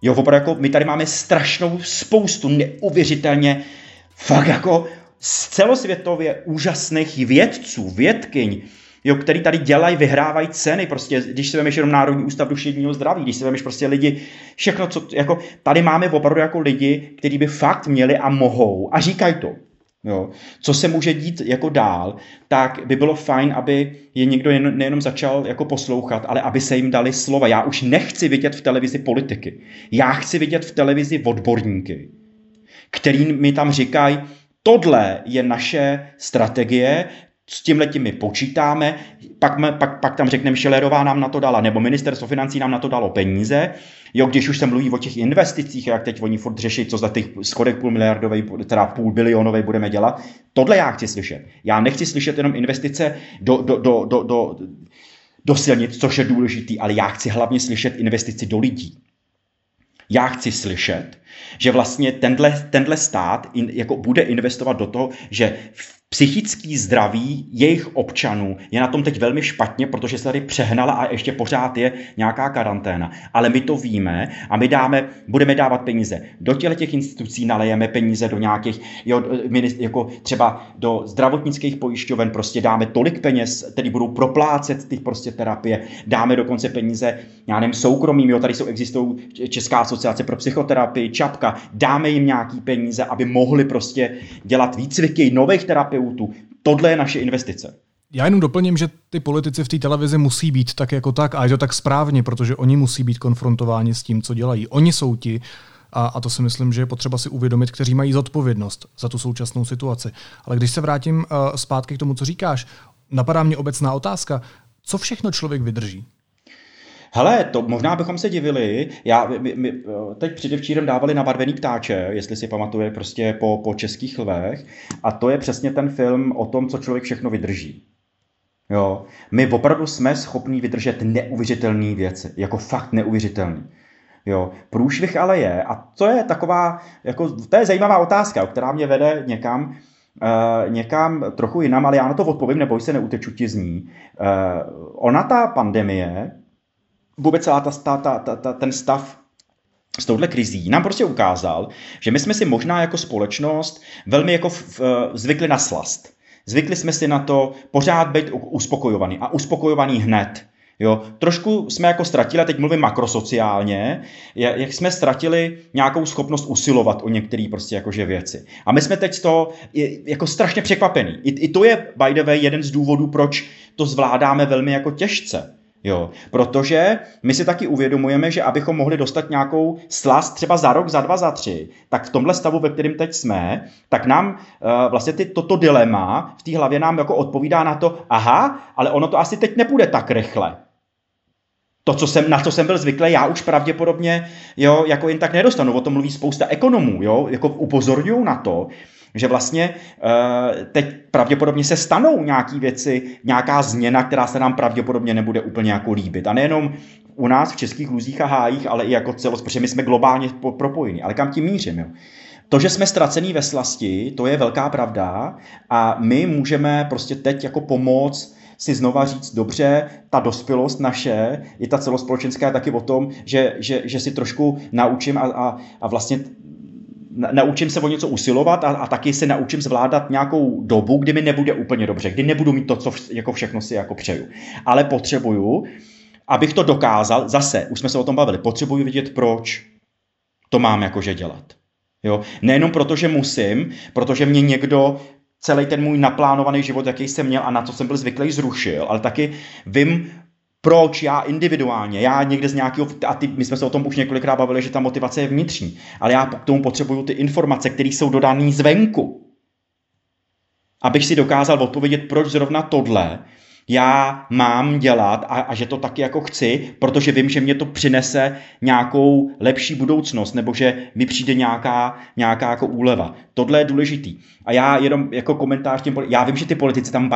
Jo, opravdu jako my tady máme strašnou spoustu neuvěřitelně fakt jako z celosvětově úžasných vědců, vědkyň, jo, který tady dělají, vyhrávají ceny, prostě, když si vemeš jenom Národní ústav duševního zdraví, když si vemeš prostě lidi, všechno, co, jako, tady máme opravdu jako lidi, kteří by fakt měli a mohou a říkají to. Jo. Co se může dít jako dál, tak by bylo fajn, aby je někdo jen, nejenom začal jako poslouchat, ale aby se jim dali slova. Já už nechci vidět v televizi politiky. Já chci vidět v televizi odborníky, který mi tam říkají, tohle je naše strategie, s tím my počítáme, pak, pak, pak tam řekneme, Šelerová nám na to dala, nebo ministerstvo financí nám na to dalo peníze. Jo, když už se mluví o těch investicích, jak teď oni furt řeší, co za těch schodek půl miliardový, teda půl bilionový budeme dělat, tohle já chci slyšet. Já nechci slyšet jenom investice do, do, do, do, do, do silnic, což je důležitý, ale já chci hlavně slyšet investici do lidí. Já chci slyšet, že vlastně tenhle, tenhle stát in, jako bude investovat do toho, že psychický zdraví jejich občanů je na tom teď velmi špatně, protože se tady přehnala a ještě pořád je nějaká karanténa. Ale my to víme a my dáme, budeme dávat peníze do těle těch institucí, nalejeme peníze do nějakých, jo, jako třeba do zdravotnických pojišťoven, prostě dáme tolik peněz, který budou proplácet ty prostě terapie, dáme dokonce peníze, já nevím, soukromým, jo, tady jsou existují Česká asociace pro psychoterapii, Čapka, dáme jim nějaký peníze, aby mohli prostě dělat výcviky nových terapeutů, terapeutů. Tohle je naše investice. Já jenom doplním, že ty politici v té televizi musí být tak jako tak a je to tak správně, protože oni musí být konfrontováni s tím, co dělají. Oni jsou ti, a, a to si myslím, že je potřeba si uvědomit, kteří mají zodpovědnost za tu současnou situaci. Ale když se vrátím uh, zpátky k tomu, co říkáš, napadá mě obecná otázka, co všechno člověk vydrží? Hele, to možná bychom se divili. Já, my, my, teď předevčírem dávali na barvený ptáče, jestli si pamatuje, prostě po, po českých lvech. A to je přesně ten film o tom, co člověk všechno vydrží. Jo. My opravdu jsme schopní vydržet neuvěřitelné věci. Jako fakt neuvěřitelný. Jo. Průšvih ale je, a to je taková, jako, to je zajímavá otázka, která mě vede někam, Uh, někam trochu jinam, ale já na to odpovím, neboj se, neuteču ti z ní. Uh, ona, ta pandemie, vůbec celá ta, ta, ta, ta, ten stav s touhle krizí nám prostě ukázal, že my jsme si možná jako společnost velmi jako v, v, zvykli na slast. Zvykli jsme si na to pořád být uspokojovaný a uspokojovaný hned. Jo, trošku jsme jako ztratili, teď mluvím makrosociálně, jak jsme ztratili nějakou schopnost usilovat o některé prostě jakože věci. A my jsme teď toho jako strašně překvapení. I, I to je, by the way, jeden z důvodů, proč to zvládáme velmi jako těžce. Jo, protože my si taky uvědomujeme, že abychom mohli dostat nějakou slast třeba za rok, za dva, za tři, tak v tomhle stavu, ve kterém teď jsme, tak nám uh, vlastně ty, toto dilema v té hlavě nám jako odpovídá na to, aha, ale ono to asi teď nebude tak rychle. To, co jsem, na co jsem byl zvyklý, já už pravděpodobně jo, jako jen tak nedostanu. O tom mluví spousta ekonomů, jo, jako upozorňují na to, že vlastně uh, teď pravděpodobně se stanou nějaké věci, nějaká změna, která se nám pravděpodobně nebude úplně jako líbit. A nejenom u nás v českých luzích a hájích, ale i jako celost, protože my jsme globálně propojení. Ale kam tím mířím? Jo? To, že jsme ztracení ve slasti, to je velká pravda a my můžeme prostě teď jako pomoct si znova říct, dobře, ta dospělost naše, i ta celospolečenská, je taky o tom, že, že, že si trošku naučím a, a, a vlastně naučím se o něco usilovat a, a taky se naučím zvládat nějakou dobu, kdy mi nebude úplně dobře, kdy nebudu mít to, co jako všechno si jako přeju. Ale potřebuju, abych to dokázal, zase, už jsme se o tom bavili, potřebuju vidět proč. to mám jakože dělat. Jo? Nejenom proto, že musím, protože mě někdo celý ten můj naplánovaný život, jaký jsem měl a na co jsem byl zvyklý, zrušil, ale taky vím, proč já individuálně, já někde z nějakého, a ty, my jsme se o tom už několikrát bavili, že ta motivace je vnitřní, ale já k tomu potřebuju ty informace, které jsou dodané zvenku. Abych si dokázal odpovědět, proč zrovna tohle já mám dělat a, a že to taky jako chci, protože vím, že mě to přinese nějakou lepší budoucnost, nebo že mi přijde nějaká, nějaká jako úleva. Tohle je důležitý. A já jenom jako komentář těm, já vím, že ty politici tam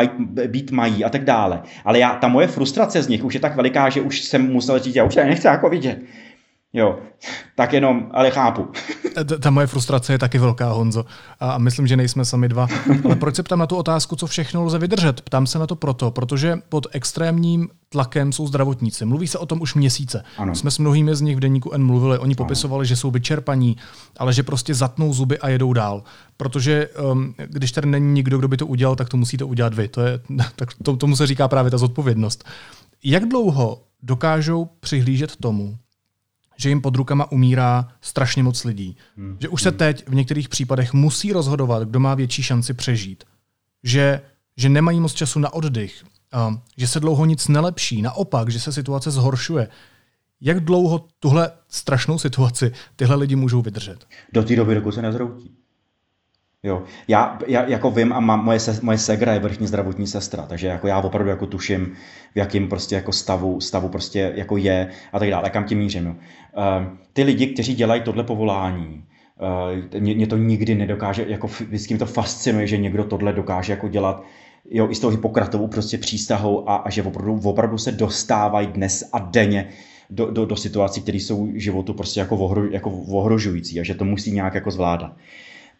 být mají a tak dále, ale já, ta moje frustrace z nich už je tak veliká, že už jsem musel říct, já už to nechci jako vidět. Jo, tak jenom, ale chápu. Ta moje frustrace je taky velká, Honzo. A myslím, že nejsme sami dva. Ale proč se ptám na tu otázku, co všechno lze vydržet? Ptám se na to proto, protože pod extrémním tlakem jsou zdravotníci. Mluví se o tom už měsíce. Ano. Jsme s mnohými z nich v deníku N mluvili. Oni popisovali, ano. že jsou vyčerpaní, ale že prostě zatnou zuby a jedou dál. Protože um, když tady není nikdo, kdo by to udělal, tak to musíte udělat vy. To je, tak to, tomu se říká právě ta zodpovědnost. Jak dlouho dokážou přihlížet tomu, že jim pod rukama umírá strašně moc lidí. Hmm. Že už se teď v některých případech musí rozhodovat, kdo má větší šanci přežít. Že, že nemají moc času na oddych, a že se dlouho nic nelepší, naopak, že se situace zhoršuje. Jak dlouho tuhle strašnou situaci tyhle lidi můžou vydržet? Do té doby, dokud se nezroutí. Jo. Já, já jako vím a mám, moje, se, moje segra je vrchní zdravotní sestra, takže jako já opravdu jako tuším, v jakém prostě jako stavu, stavu prostě jako je a tak dále, kam tím mířím. Jo. Uh, ty lidi, kteří dělají tohle povolání, uh, mě, mě, to nikdy nedokáže, jako vždycky mi to fascinuje, že někdo tohle dokáže jako dělat, jo, i s tou Hippokratovou prostě přístahou a, a že opravdu, opravdu se dostávají dnes a denně do, do, do situací, které jsou životu prostě jako, ohro, jako ohrožující a že to musí nějak jako zvládat.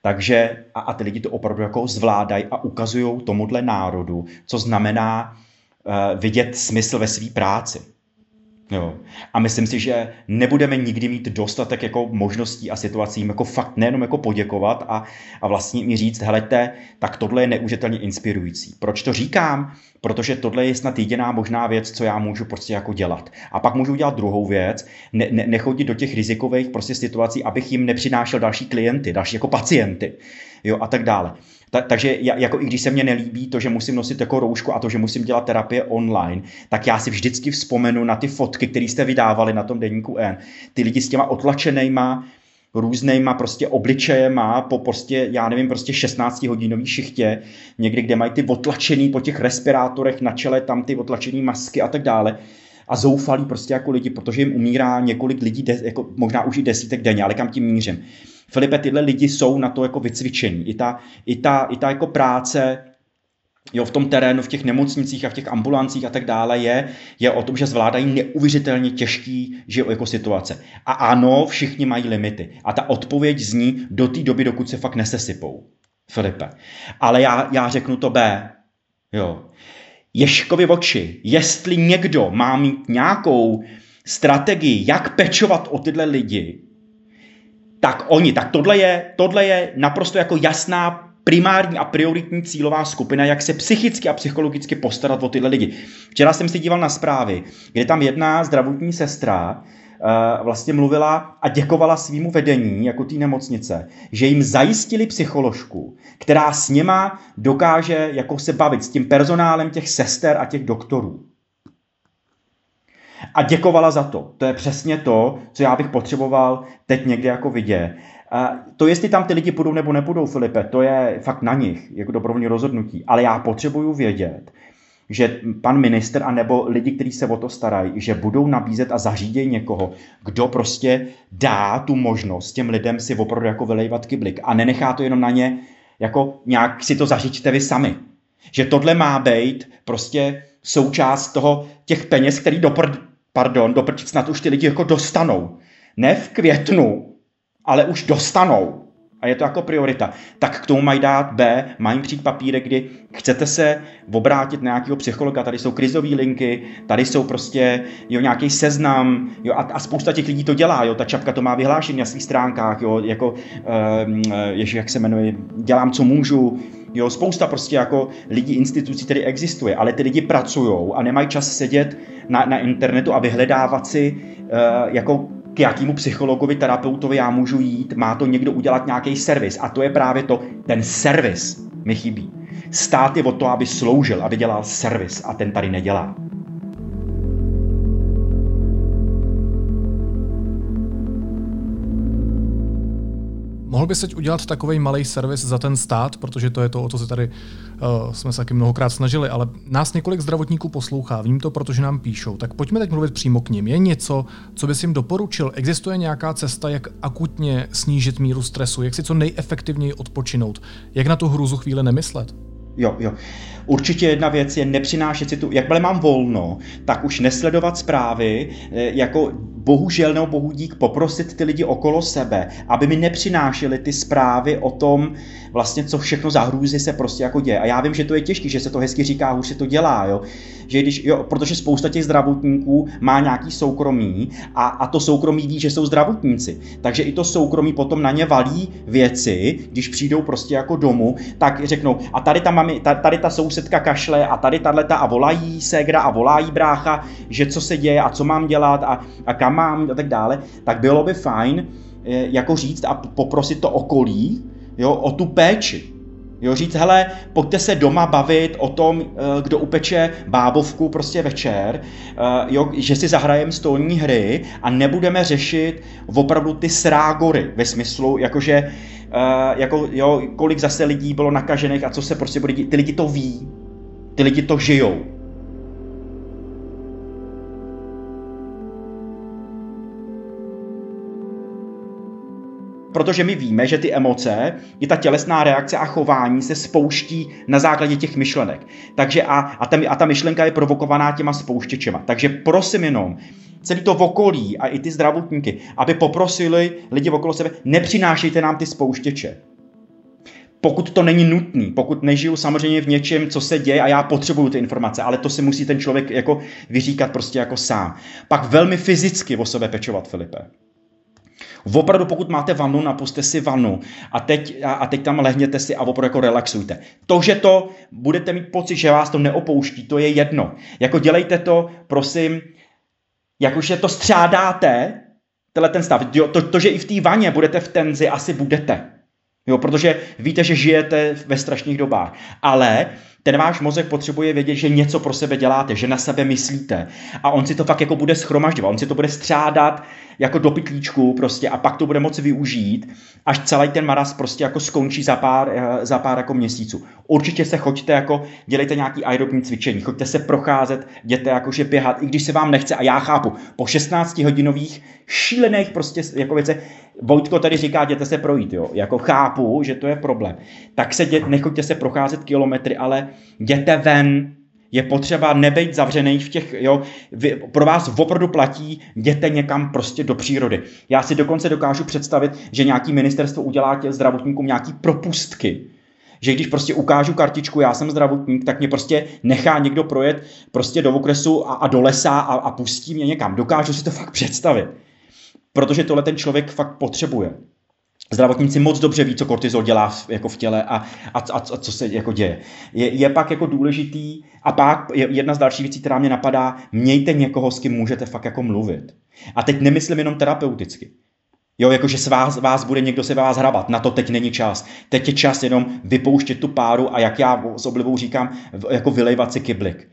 Takže a, a ty lidi to opravdu jako zvládají a ukazují tomuhle národu, co znamená uh, vidět smysl ve své práci. Jo. A myslím si, že nebudeme nikdy mít dostatek jako možností a situací jako fakt nejenom jako poděkovat a, a vlastně mi říct, helejte, tak tohle je neužitelně inspirující. Proč to říkám? Protože tohle je snad jediná možná věc, co já můžu prostě jako dělat. A pak můžu dělat druhou věc, ne, ne, nechodit do těch rizikových prostě situací, abych jim nepřinášel další klienty, další jako pacienty, jo, a tak dále. Ta, takže jako i když se mně nelíbí to, že musím nosit jako roušku a to, že musím dělat terapie online, tak já si vždycky vzpomenu na ty fotky, které jste vydávali na tom denníku N. Ty lidi s těma otlačenýma, různýma prostě obličejema po prostě, já nevím, prostě 16 hodinový šichtě, někdy, kde mají ty otlačený po těch respirátorech na čele, tam ty otlačený masky a tak dále a zoufalí prostě jako lidi, protože jim umírá několik lidí, jako možná už i desítek denně, ale kam tím mířím. Filipe, tyhle lidi jsou na to jako vycvičení. I ta, i ta, i ta jako práce jo, v tom terénu, v těch nemocnicích a v těch ambulancích a tak dále je, je o tom, že zvládají neuvěřitelně těžký že, jako situace. A ano, všichni mají limity. A ta odpověď zní do té doby, dokud se fakt nesesypou. Filipe. Ale já, já řeknu to B. Jo. Ješkovi oči, jestli někdo má mít nějakou strategii, jak pečovat o tyhle lidi, tak oni, tak tohle je, tohle je naprosto jako jasná primární a prioritní cílová skupina, jak se psychicky a psychologicky postarat o tyhle lidi. Včera jsem se díval na zprávy, kde tam jedna zdravotní sestra uh, vlastně mluvila a děkovala svýmu vedení, jako té nemocnice, že jim zajistili psycholožku, která s něma dokáže jako se bavit s tím personálem těch sester a těch doktorů a děkovala za to. To je přesně to, co já bych potřeboval teď někde jako vidět. A to, jestli tam ty lidi půjdou nebo nepůjdou, Filipe, to je fakt na nich, jako dobrovolní rozhodnutí. Ale já potřebuju vědět, že pan minister a nebo lidi, kteří se o to starají, že budou nabízet a zařídějí někoho, kdo prostě dá tu možnost těm lidem si opravdu jako vylejvat kyblik a nenechá to jenom na ně, jako nějak si to zaříďte vy sami. Že tohle má být prostě součást toho těch peněz, který do, pardon, do snad už ty lidi jako dostanou. Ne v květnu, ale už dostanou. A je to jako priorita. Tak k tomu mají dát B, mají přijít papírek, kdy chcete se obrátit na nějakého psychologa, tady jsou krizové linky, tady jsou prostě jo, nějaký seznam, jo, a, a, spousta těch lidí to dělá, jo, ta čapka to má vyhlášení na svých stránkách, jo, jako, um, ježi, jak se jmenuje, dělám, co můžu, Jo, spousta prostě jako lidí, institucí tady existuje, ale ty lidi pracují a nemají čas sedět na, na internetu a vyhledávat si uh, jako k jakému psychologovi, terapeutovi já můžu jít, má to někdo udělat nějaký servis. A to je právě to, ten servis mi chybí. Stát je o to, aby sloužil, aby dělal servis a ten tady nedělá. Mohl bys teď udělat takový malý servis za ten stát, protože to je to, o co se tady uh, jsme se taky mnohokrát snažili, ale nás několik zdravotníků poslouchá, vím to, protože nám píšou. Tak pojďme teď mluvit přímo k ním. Je něco, co bys jim doporučil? Existuje nějaká cesta, jak akutně snížit míru stresu, jak si co nejefektivněji odpočinout, jak na tu hruzu chvíli nemyslet? Jo, jo. Určitě jedna věc je nepřinášet si tu, jakmile mám volno, tak už nesledovat zprávy, eh, jako bohužel nebo bohu dík poprosit ty lidi okolo sebe, aby mi nepřinášeli ty zprávy o tom, vlastně co všechno za hrůzy se prostě jako děje. A já vím, že to je těžké, že se to hezky říká, už se to dělá, jo. Že když, jo, protože spousta těch zdravotníků má nějaký soukromí a, a to soukromí ví, že jsou zdravotníci. Takže i to soukromí potom na ně valí věci, když přijdou prostě jako domů, tak řeknou, a tady ta, mami, tady ta sousedka kašle a tady tahle a volají ségra a volají brácha, že co se děje a co mám dělat a, a kam mám a tak dále, tak bylo by fajn eh, jako říct a poprosit to okolí, jo, o tu péči. Jo, říct, hele, pojďte se doma bavit o tom, eh, kdo upeče bábovku prostě večer, eh, jo, že si zahrajeme stolní hry a nebudeme řešit opravdu ty srágory ve smyslu, jakože, jako, jo, kolik zase lidí bylo nakažených a co se prostě bude dít. Ty lidi to ví, ty lidi to žijou. Protože my víme, že ty emoce, i ta tělesná reakce a chování se spouští na základě těch myšlenek. Takže a, a, ta, a ta myšlenka je provokovaná těma spouštěčema. Takže prosím jenom, celý to okolí a i ty zdravotníky, aby poprosili lidi okolo sebe, nepřinášejte nám ty spouštěče. Pokud to není nutný, pokud nežiju samozřejmě v něčem, co se děje a já potřebuju ty informace, ale to si musí ten člověk jako vyříkat prostě jako sám. Pak velmi fyzicky o sebe pečovat, Filipe. Opravdu, pokud máte vanu, napuste si vanu a teď, a, a teď tam lehněte si a opravdu jako relaxujte. To, že to budete mít pocit, že vás to neopouští, to je jedno. Jako dělejte to, prosím, jakože to střádáte, tenhle ten stav. Jo, to, to, že i v té vaně budete v tenzi, asi budete. Jo, protože víte, že žijete ve strašných dobách. Ale ten váš mozek potřebuje vědět, že něco pro sebe děláte, že na sebe myslíte. A on si to fakt jako bude schromažďovat, on si to bude střádat jako do pytlíčku prostě a pak to bude moci využít, až celý ten maras prostě jako skončí za pár, eh, za pár jako měsíců. Určitě se choďte jako, dělejte nějaký aerobní cvičení, choďte se procházet, jděte jakože běhat, i když se vám nechce a já chápu, po 16 hodinových šílených prostě jako věce, Vojtko tady říká, jděte se projít, jo, jako chápu, že to je problém. Tak se jděte, nechoďte se procházet kilometry, ale jděte ven, je potřeba nebejt zavřený v těch, jo, vy, pro vás opravdu platí, jděte někam prostě do přírody. Já si dokonce dokážu představit, že nějaký ministerstvo udělá těm zdravotníkům nějaký propustky, že když prostě ukážu kartičku, já jsem zdravotník, tak mě prostě nechá někdo projet prostě do okresu a, a do lesa a, a pustí mě někam. Dokážu si to fakt představit. Protože tohle ten člověk fakt potřebuje zdravotníci moc dobře ví, co kortizol dělá v, jako v těle a, a, a, a co se jako děje. Je, je pak jako důležitý a pak je jedna z dalších věcí, která mě napadá, mějte někoho, s kým můžete fakt jako mluvit. A teď nemyslím jenom terapeuticky. Jo, jakože s vás, vás bude někdo se vás hrabat, na to teď není čas. Teď je čas jenom vypouštět tu páru a jak já s oblibou říkám, jako vylejvat si kyblik.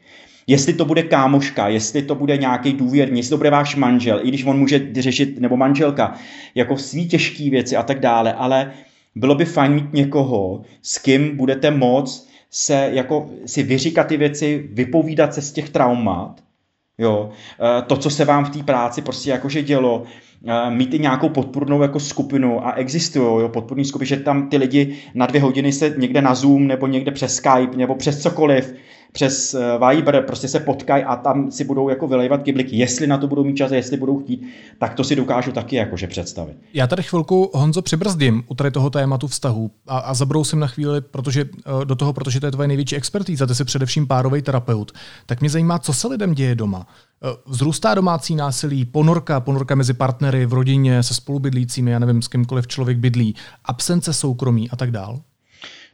Jestli to bude kámoška, jestli to bude nějaký důvěrný, jestli to bude váš manžel, i když on může řešit, nebo manželka, jako svý těžké věci a tak dále, ale bylo by fajn mít někoho, s kým budete moc se jako si vyříkat ty věci, vypovídat se z těch traumat, jo, eh, to, co se vám v té práci prostě jakože dělo, eh, mít i nějakou podpůrnou jako skupinu a existují jo, podpůrní skupiny, že tam ty lidi na dvě hodiny se někde na Zoom nebo někde přes Skype nebo přes cokoliv přes eh, Viber prostě se potkají a tam si budou jako vylejvat kybliky. Jestli na to budou mít čas, jestli budou chtít, tak to si dokážu taky jakože představit. Já tady chvilku, Honzo, přibrzdím u tady toho tématu vztahu a, a zabrousím na chvíli protože, eh, do toho, protože to je tvoje největší expertíza, ty jsi především párový terapeut. Tak mě zajímá, co se lidem děje doma. Eh, vzrůstá domácí násilí, ponorka, ponorka mezi partnery, v rodině, se spolubydlícími, já nevím, s kýmkoliv člověk bydlí, absence soukromí a tak dál?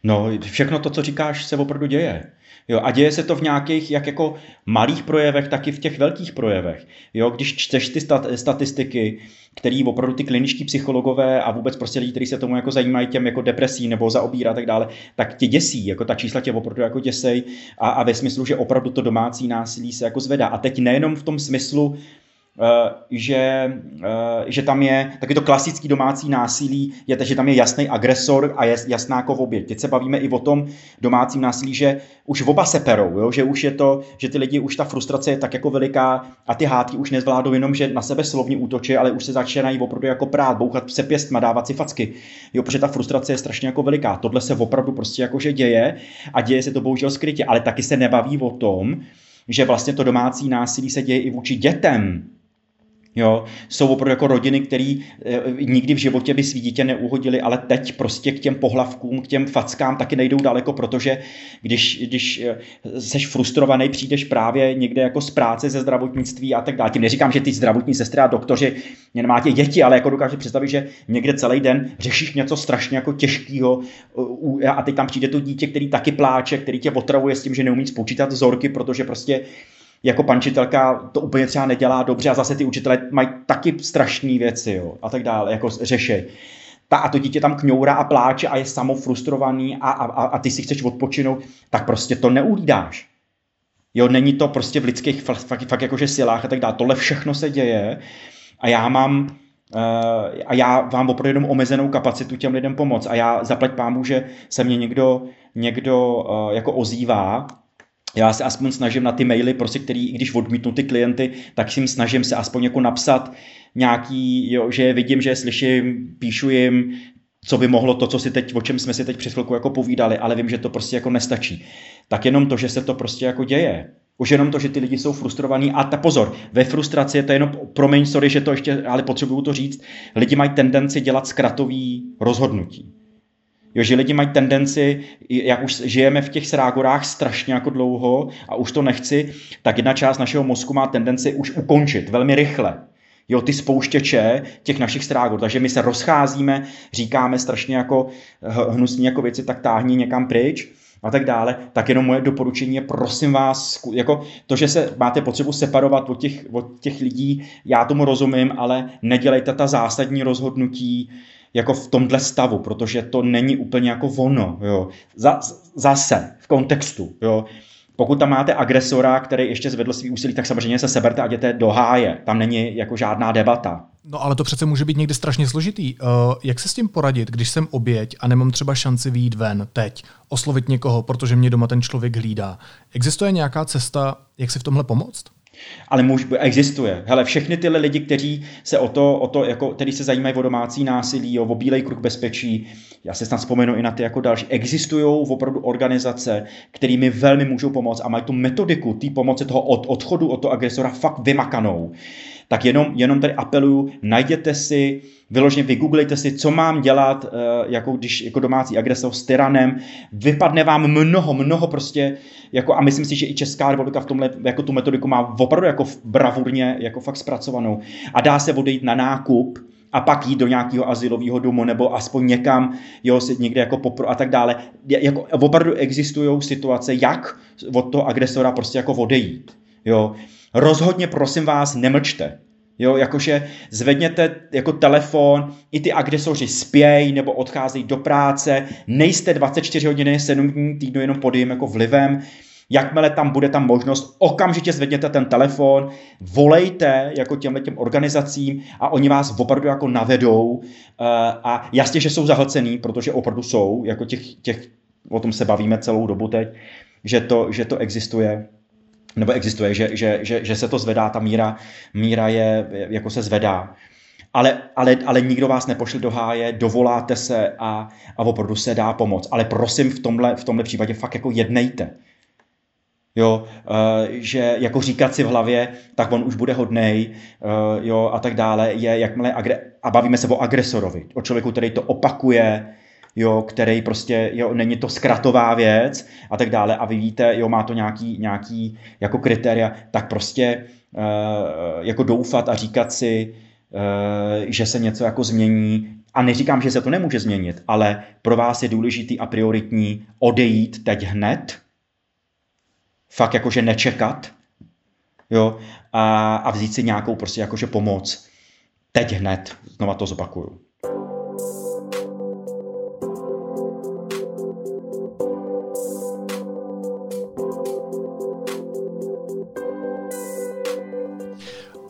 No, všechno to, co říkáš, se opravdu děje. Jo, a děje se to v nějakých jak jako malých projevech, tak i v těch velkých projevech. Jo, když čteš ty stat, statistiky, který opravdu ty kliničtí psychologové a vůbec prostě lidi, kteří se tomu jako zajímají těm jako depresí nebo zaobírá a tak dále, tak tě děsí, jako ta čísla tě opravdu jako děsej a, a ve smyslu, že opravdu to domácí násilí se jako zvedá. A teď nejenom v tom smyslu, že, eh, že tam je taky to klasický domácí násilí, je, že tam je jasný agresor a je jasná jako oběť. Teď se bavíme i o tom domácím násilí, že už oba se perou, jo? že už je to, že ty lidi, už ta frustrace je tak jako veliká a ty hádky už nezvládou jenom, že na sebe slovně útočí, ale už se začínají opravdu jako prát, bouchat se pěstma, dávat si facky. Jo, protože ta frustrace je strašně jako veliká. Tohle se opravdu prostě jakože děje a děje se to bohužel skrytě, ale taky se nebaví o tom, že vlastně to domácí násilí se děje i vůči dětem. Jo, jsou opravdu jako rodiny, které e, nikdy v životě by svý dítě neuhodili, ale teď prostě k těm pohlavkům, k těm fackám taky nejdou daleko, protože když, když seš frustrovaný, přijdeš právě někde jako z práce ze zdravotnictví a tak dále. Tím neříkám, že ty zdravotní sestry a doktoři nemáte děti, ale jako dokáže představit, že někde celý den řešíš něco strašně jako těžkého a teď tam přijde to dítě, který taky pláče, který tě otravuje s tím, že neumí spočítat vzorky, protože prostě jako pančitelka to úplně třeba nedělá dobře a zase ty učitelé mají taky strašné věci jo, a tak dále, jako řeší. Ta, a to dítě tam kňoura a pláče a je samo frustrovaný a, a, a ty si chceš odpočinout, tak prostě to neulídáš. Jo, není to prostě v lidských fakt, fakt jakože silách a tak dále. Tohle všechno se děje a já mám Uh, a já vám opravdu jenom omezenou kapacitu těm lidem pomoct. A já zaplať pámu, že se mě někdo, někdo uh, jako ozývá já se aspoň snažím na ty maily, prostě, který, i když odmítnu ty klienty, tak si jim snažím se aspoň jako napsat nějaký, jo, že vidím, že slyším, píšu jim, co by mohlo to, co si teď, o čem jsme si teď před chvilku jako povídali, ale vím, že to prostě jako nestačí. Tak jenom to, že se to prostě jako děje. Už jenom to, že ty lidi jsou frustrovaní a ta pozor, ve frustraci je to jenom, promiň, sorry, že to ještě, ale potřebuju to říct, lidi mají tendenci dělat zkratový rozhodnutí. Jo, že lidi mají tendenci, jak už žijeme v těch srágorách strašně jako dlouho a už to nechci, tak jedna část našeho mozku má tendenci už ukončit velmi rychle. Jo, ty spouštěče těch našich strágor. Takže my se rozcházíme, říkáme strašně jako hnusný jako věci, tak táhni někam pryč a tak dále, tak jenom moje doporučení je, prosím vás, jako to, že se máte potřebu separovat od těch, od těch lidí, já tomu rozumím, ale nedělejte ta zásadní rozhodnutí, jako v tomhle stavu, protože to není úplně jako ono. Jo. Zase v kontextu. Jo. Pokud tam máte agresora, který ještě zvedl svý úsilí, tak samozřejmě se seberte a jděte do háje. Tam není jako žádná debata. No ale to přece může být někdy strašně složitý. Uh, jak se s tím poradit, když jsem oběť a nemám třeba šanci výjít ven teď, oslovit někoho, protože mě doma ten člověk hlídá? Existuje nějaká cesta, jak si v tomhle pomoct? Ale muž existuje. Hele, všechny tyhle lidi, kteří se o to, o to jako, který se zajímají o domácí násilí, o, o bílej kruh bezpečí, já se snad vzpomenu i na ty jako další, existují opravdu organizace, kterými velmi můžou pomoct a mají tu metodiku té pomoci toho od, odchodu od toho agresora fakt vymakanou tak jenom, jenom tady apeluju, najděte si, vyloženě vygooglejte si, co mám dělat, eh, jako když jako domácí agresor s tyranem, vypadne vám mnoho, mnoho prostě, jako a myslím si, že i Česká republika v tomhle jako tu metodiku má opravdu jako bravurně, jako fakt zpracovanou a dá se odejít na nákup, a pak jít do nějakého asilového domu nebo aspoň někam, jo, si někde jako popro a tak dále. Jako opravdu existují situace, jak od toho agresora prostě jako odejít. Jo rozhodně prosím vás nemlčte. Jo, jakože zvedněte jako telefon, i ty agresoři spějí nebo odcházejí do práce, nejste 24 hodiny, 7 dní týdnu jenom pod jim jako vlivem, jakmile tam bude tam možnost, okamžitě zvedněte ten telefon, volejte jako těmhle těm organizacím a oni vás opravdu jako navedou eh, a jasně, že jsou zahlcený, protože opravdu jsou, jako těch, těch o tom se bavíme celou dobu teď, že to, že to existuje nebo existuje, že, že, že, že se to zvedá, ta míra, míra je, jako se zvedá. Ale, ale, ale nikdo vás nepošle do háje, dovoláte se a, a opravdu se dá pomoct. Ale prosím v tomhle, v tomhle případě fakt jako jednejte. Jo, uh, že jako říkat si v hlavě, tak on už bude hodnej, uh, jo, a tak dále, je jakmile, agre- a bavíme se o agresorovi, o člověku, který to opakuje, jo, který prostě, jo, není to zkratová věc a tak dále a vy víte, jo, má to nějaký, nějaký jako kritéria, tak prostě uh, jako doufat a říkat si, uh, že se něco jako změní a neříkám, že se to nemůže změnit, ale pro vás je důležitý a prioritní odejít teď hned, Fakt jakože nečekat, jo, a, a vzít si nějakou prostě jakože pomoc. Teď hned, znova to zopakuju.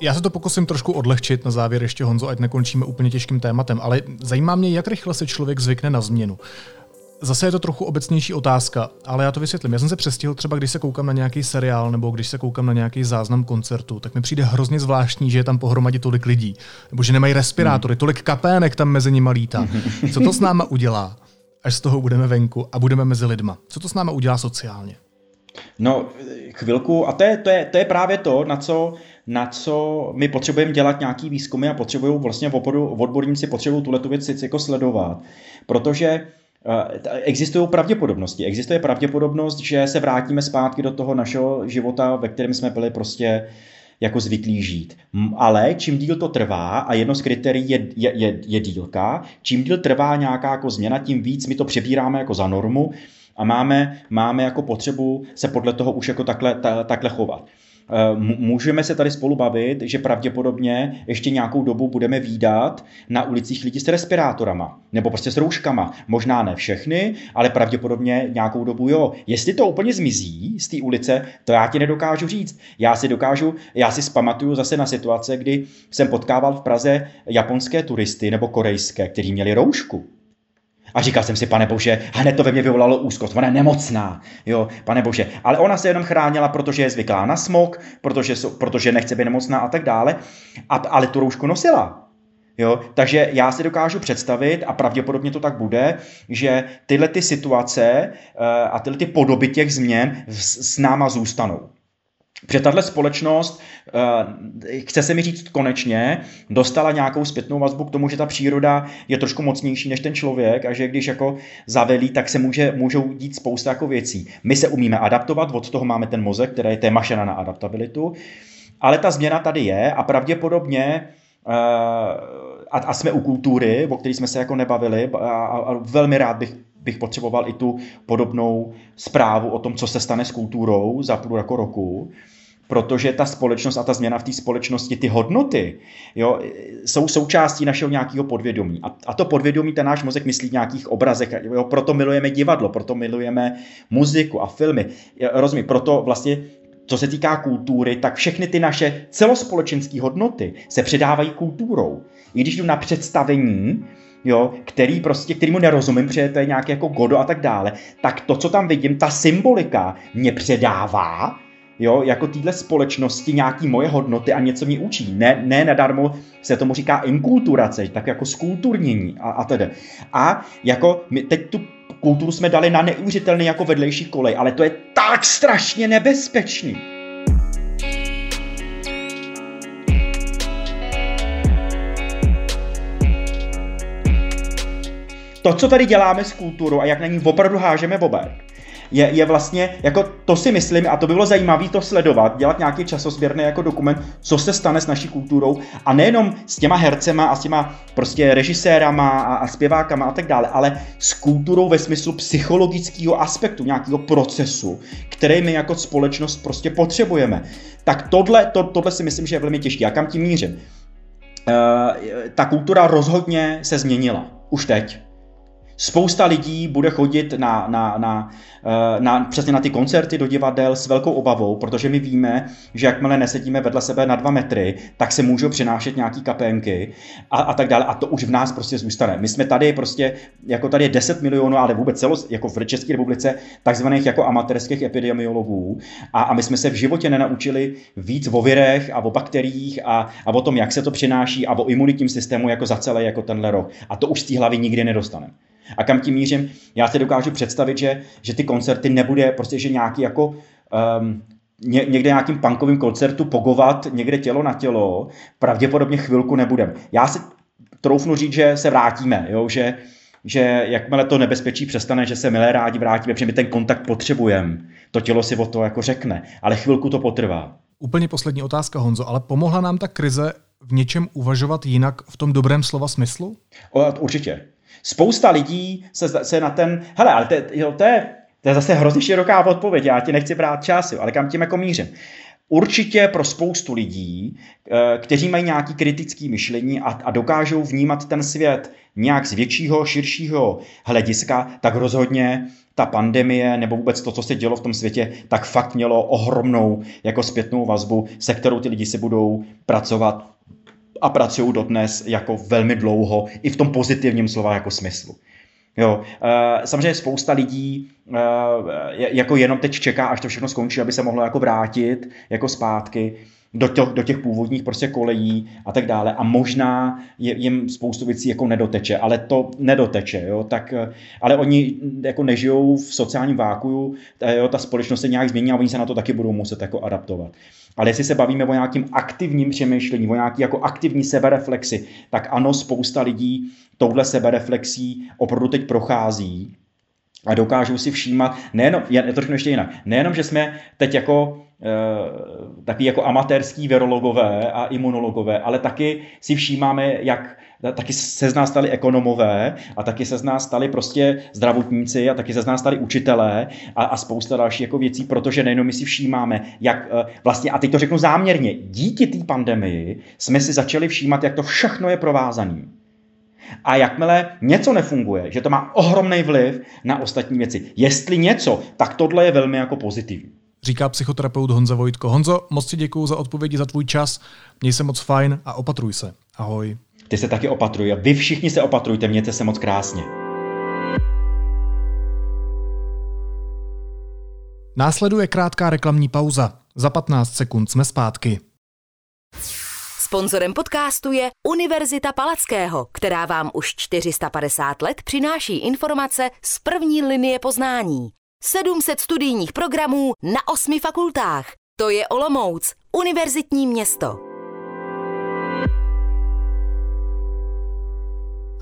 Já se to pokusím trošku odlehčit na závěr ještě, Honzo, ať nekončíme úplně těžkým tématem, ale zajímá mě, jak rychle se člověk zvykne na změnu. Zase je to trochu obecnější otázka, ale já to vysvětlím. Já jsem se přestihl třeba, když se koukám na nějaký seriál nebo když se koukám na nějaký záznam koncertu, tak mi přijde hrozně zvláštní, že je tam pohromadě tolik lidí, nebo že nemají respirátory, tolik kapének tam mezi nimi lítá. Co to s náma udělá, až z toho budeme venku a budeme mezi lidma? Co to s náma udělá sociálně? No, chvilku, a to je, to je, to je právě to, na co, na co my potřebujeme dělat nějaký výzkumy a potřebují vlastně v odborníci potřebují tuhle tu věc jako sledovat, protože eh, Existují pravděpodobnosti. Existuje pravděpodobnost, že se vrátíme zpátky do toho našeho života, ve kterém jsme byli prostě jako zvyklí žít. Ale čím díl to trvá, a jedno z kritérií je, je, je, je dílka, čím díl trvá nějaká jako změna, tím víc my to přebíráme jako za normu a máme, máme jako potřebu se podle toho už jako takhle, ta, takhle chovat. Eh, můžeme se tady spolu bavit, že pravděpodobně ještě nějakou dobu budeme výdat na ulicích lidi s respirátorama nebo prostě s rouškama. Možná ne všechny, ale pravděpodobně nějakou dobu jo. Jestli to úplně zmizí z té ulice, to já ti nedokážu říct. Já si dokážu, já si zpamatuju zase na situace, kdy jsem potkával v Praze japonské turisty nebo korejské, kteří měli roušku. A říkal jsem si, pane bože, hned to ve mě vyvolalo úzkost, ona je nemocná, jo, pane bože. Ale ona se jenom chránila, protože je zvyklá na smog, protože, protože nechce být nemocná a tak dále, a, ale tu roušku nosila. Jo? Takže já si dokážu představit, a pravděpodobně to tak bude, že tyhle ty situace eh, a tyhle ty podoby těch změn s náma zůstanou. Protože tahle společnost, eh, chce se mi říct konečně, dostala nějakou zpětnou vazbu k tomu, že ta příroda je trošku mocnější než ten člověk a že když jako zavelí, tak se může, můžou dít spousta jako věcí. My se umíme adaptovat, od toho máme ten mozek, který je témašena na adaptabilitu, ale ta změna tady je a pravděpodobně eh, a, jsme u kultury, o které jsme se jako nebavili a, a velmi rád bych bych potřeboval i tu podobnou zprávu o tom, co se stane s kulturou za půl jako roku, protože ta společnost a ta změna v té společnosti, ty hodnoty, jo, jsou součástí našeho nějakého podvědomí. A, a to podvědomí ten náš mozek myslí v nějakých obrazech. Jo, proto milujeme divadlo, proto milujeme muziku a filmy. Rozumím, proto vlastně co se týká kultury, tak všechny ty naše celospolečenské hodnoty se předávají kulturou. I když jdu na představení, jo, který prostě, kterýmu nerozumím, protože to je nějaké jako godo a tak dále, tak to, co tam vidím, ta symbolika mě předává, jo, jako týhle společnosti nějaký moje hodnoty a něco mi učí. Ne, ne nadarmo se tomu říká inkulturace, tak jako skulturnění a, a tedy. A jako my teď tu kulturu jsme dali na neuvěřitelný jako vedlejší kolej, ale to je tak strašně nebezpečný. to, co tady děláme s kulturou a jak na ní opravdu hážeme bober, je, je vlastně, jako to si myslím, a to by bylo zajímavé to sledovat, dělat nějaký časozběrný jako dokument, co se stane s naší kulturou a nejenom s těma hercema a s těma prostě režisérama a, a zpěvákama a tak dále, ale s kulturou ve smyslu psychologického aspektu, nějakého procesu, který my jako společnost prostě potřebujeme. Tak tohle, to, tohle si myslím, že je velmi těžké. A kam tím mířím? Uh, ta kultura rozhodně se změnila. Už teď. Spousta lidí bude chodit na, na, na, eh, na, přesně na ty koncerty do divadel s velkou obavou, protože my víme, že jakmile nesedíme vedle sebe na dva metry, tak se můžou přinášet nějaký kapénky a, a tak dále. A to už v nás prostě zůstane. My jsme tady prostě, jako tady je 10 milionů, ale vůbec celos, jako v České republice, takzvaných jako amatérských epidemiologů. A, a my jsme se v životě nenaučili víc o virech a o bakteriích a, a o tom, jak se to přináší a o imunitním systému jako za celé jako tenhle rok. A to už z té hlavy nikdy nedostaneme. A kam tím mířím? Já si dokážu představit, že, že ty koncerty nebude prostě, že nějaký jako um, ně, někde nějakým punkovým koncertu pogovat někde tělo na tělo, pravděpodobně chvilku nebudem. Já si troufnu říct, že se vrátíme, jo? Že, že jakmile to nebezpečí přestane, že se milé rádi vrátíme, protože my ten kontakt potřebujeme. To tělo si o to jako řekne, ale chvilku to potrvá. Úplně poslední otázka, Honzo, ale pomohla nám ta krize v něčem uvažovat jinak v tom dobrém slova smyslu? O, určitě. Spousta lidí se, se na ten, hele, ale to, jo, to je, To je zase hrozně široká odpověď, já ti nechci brát čas, ale kam tím jako mířím. Určitě pro spoustu lidí, eh, kteří mají nějaký kritický myšlení a, a dokážou vnímat ten svět nějak z většího, širšího hlediska, tak rozhodně ta pandemie nebo vůbec to, co se dělo v tom světě, tak fakt mělo ohromnou jako zpětnou vazbu, se kterou ty lidi si budou pracovat a pracují dodnes jako velmi dlouho, i v tom pozitivním slova jako smyslu. Jo, eh, samozřejmě spousta lidí eh, jako jenom teď čeká, až to všechno skončí, aby se mohlo jako vrátit jako zpátky do těch, do těch původních prostě kolejí a tak dále. A možná je, jim spoustu věcí jako nedoteče, ale to nedoteče, jo, tak, eh, ale oni jako nežijou v sociálním vákuju, jo, ta společnost se nějak změní a oni se na to taky budou muset jako adaptovat. Ale jestli se bavíme o nějakým aktivním přemýšlení, o nějaký jako aktivní sebereflexi, tak ano, spousta lidí touhle sebereflexí opravdu teď prochází a dokážou si všímat, nejenom, já to řeknu ještě jinak, nejenom, že jsme teď jako takový jako amatérský virologové a imunologové, ale taky si všímáme, jak taky se z nás stali ekonomové a taky se z nás stali prostě zdravotníci a taky se z nás stali učitelé a, a spousta dalších jako věcí, protože nejenom my si všímáme, jak e, vlastně, a teď to řeknu záměrně, díky té pandemii jsme si začali všímat, jak to všechno je provázané. A jakmile něco nefunguje, že to má ohromný vliv na ostatní věci. Jestli něco, tak tohle je velmi jako pozitivní. Říká psychoterapeut Honza Vojtko. Honzo, moc ti děkuji za odpovědi, za tvůj čas. Měj se moc fajn a opatruj se. Ahoj. Ty se taky opatruj a vy všichni se opatrujte, mějte se moc krásně. Následuje krátká reklamní pauza. Za 15 sekund jsme zpátky. Sponzorem podcastu je Univerzita Palackého, která vám už 450 let přináší informace z první linie poznání. 700 studijních programů na osmi fakultách. To je Olomouc, univerzitní město.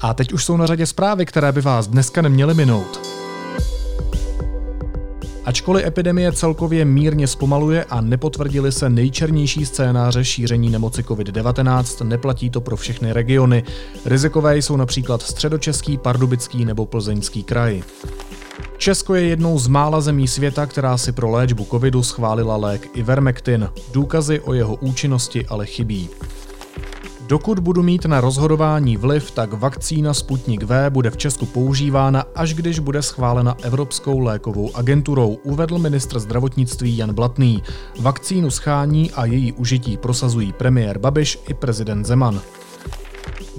A teď už jsou na řadě zprávy, které by vás dneska neměly minout. Ačkoliv epidemie celkově mírně zpomaluje a nepotvrdili se nejčernější scénáře šíření nemoci COVID-19, neplatí to pro všechny regiony. Rizikové jsou například středočeský, pardubický nebo plzeňský kraj. Česko je jednou z mála zemí světa, která si pro léčbu covidu schválila lék Ivermectin. Důkazy o jeho účinnosti ale chybí. Dokud budu mít na rozhodování vliv, tak vakcína Sputnik V bude v Česku používána, až když bude schválena Evropskou lékovou agenturou, uvedl ministr zdravotnictví Jan Blatný. Vakcínu schání a její užití prosazují premiér Babiš i prezident Zeman.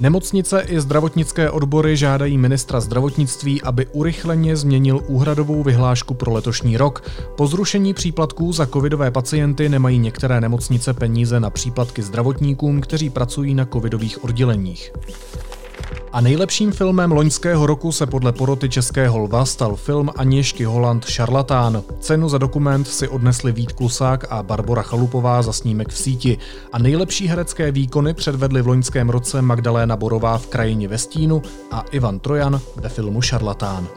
Nemocnice i zdravotnické odbory žádají ministra zdravotnictví, aby urychleně změnil úhradovou vyhlášku pro letošní rok. Po zrušení příplatků za covidové pacienty nemají některé nemocnice peníze na příplatky zdravotníkům, kteří pracují na covidových odděleních. A nejlepším filmem loňského roku se podle poroty Českého lva stal film Aněšky Holand Šarlatán. Cenu za dokument si odnesli Vít Klusák a Barbara Chalupová za snímek v síti. A nejlepší herecké výkony předvedli v loňském roce Magdaléna Borová v krajině ve stínu a Ivan Trojan ve filmu Šarlatán.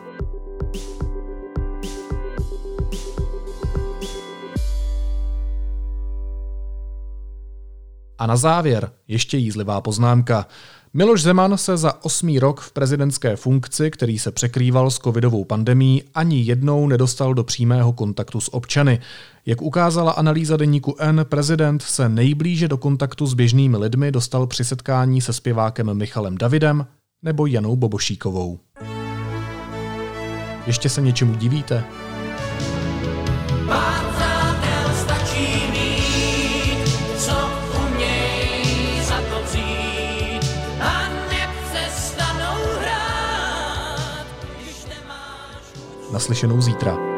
A na závěr ještě jízlivá poznámka. Miloš Zeman se za osmý rok v prezidentské funkci, který se překrýval s covidovou pandemí, ani jednou nedostal do přímého kontaktu s občany. Jak ukázala analýza deníku N, prezident se nejblíže do kontaktu s běžnými lidmi dostal při setkání se zpěvákem Michalem Davidem nebo Janou Bobošíkovou. Ještě se něčemu divíte? Naslyšenou zítra.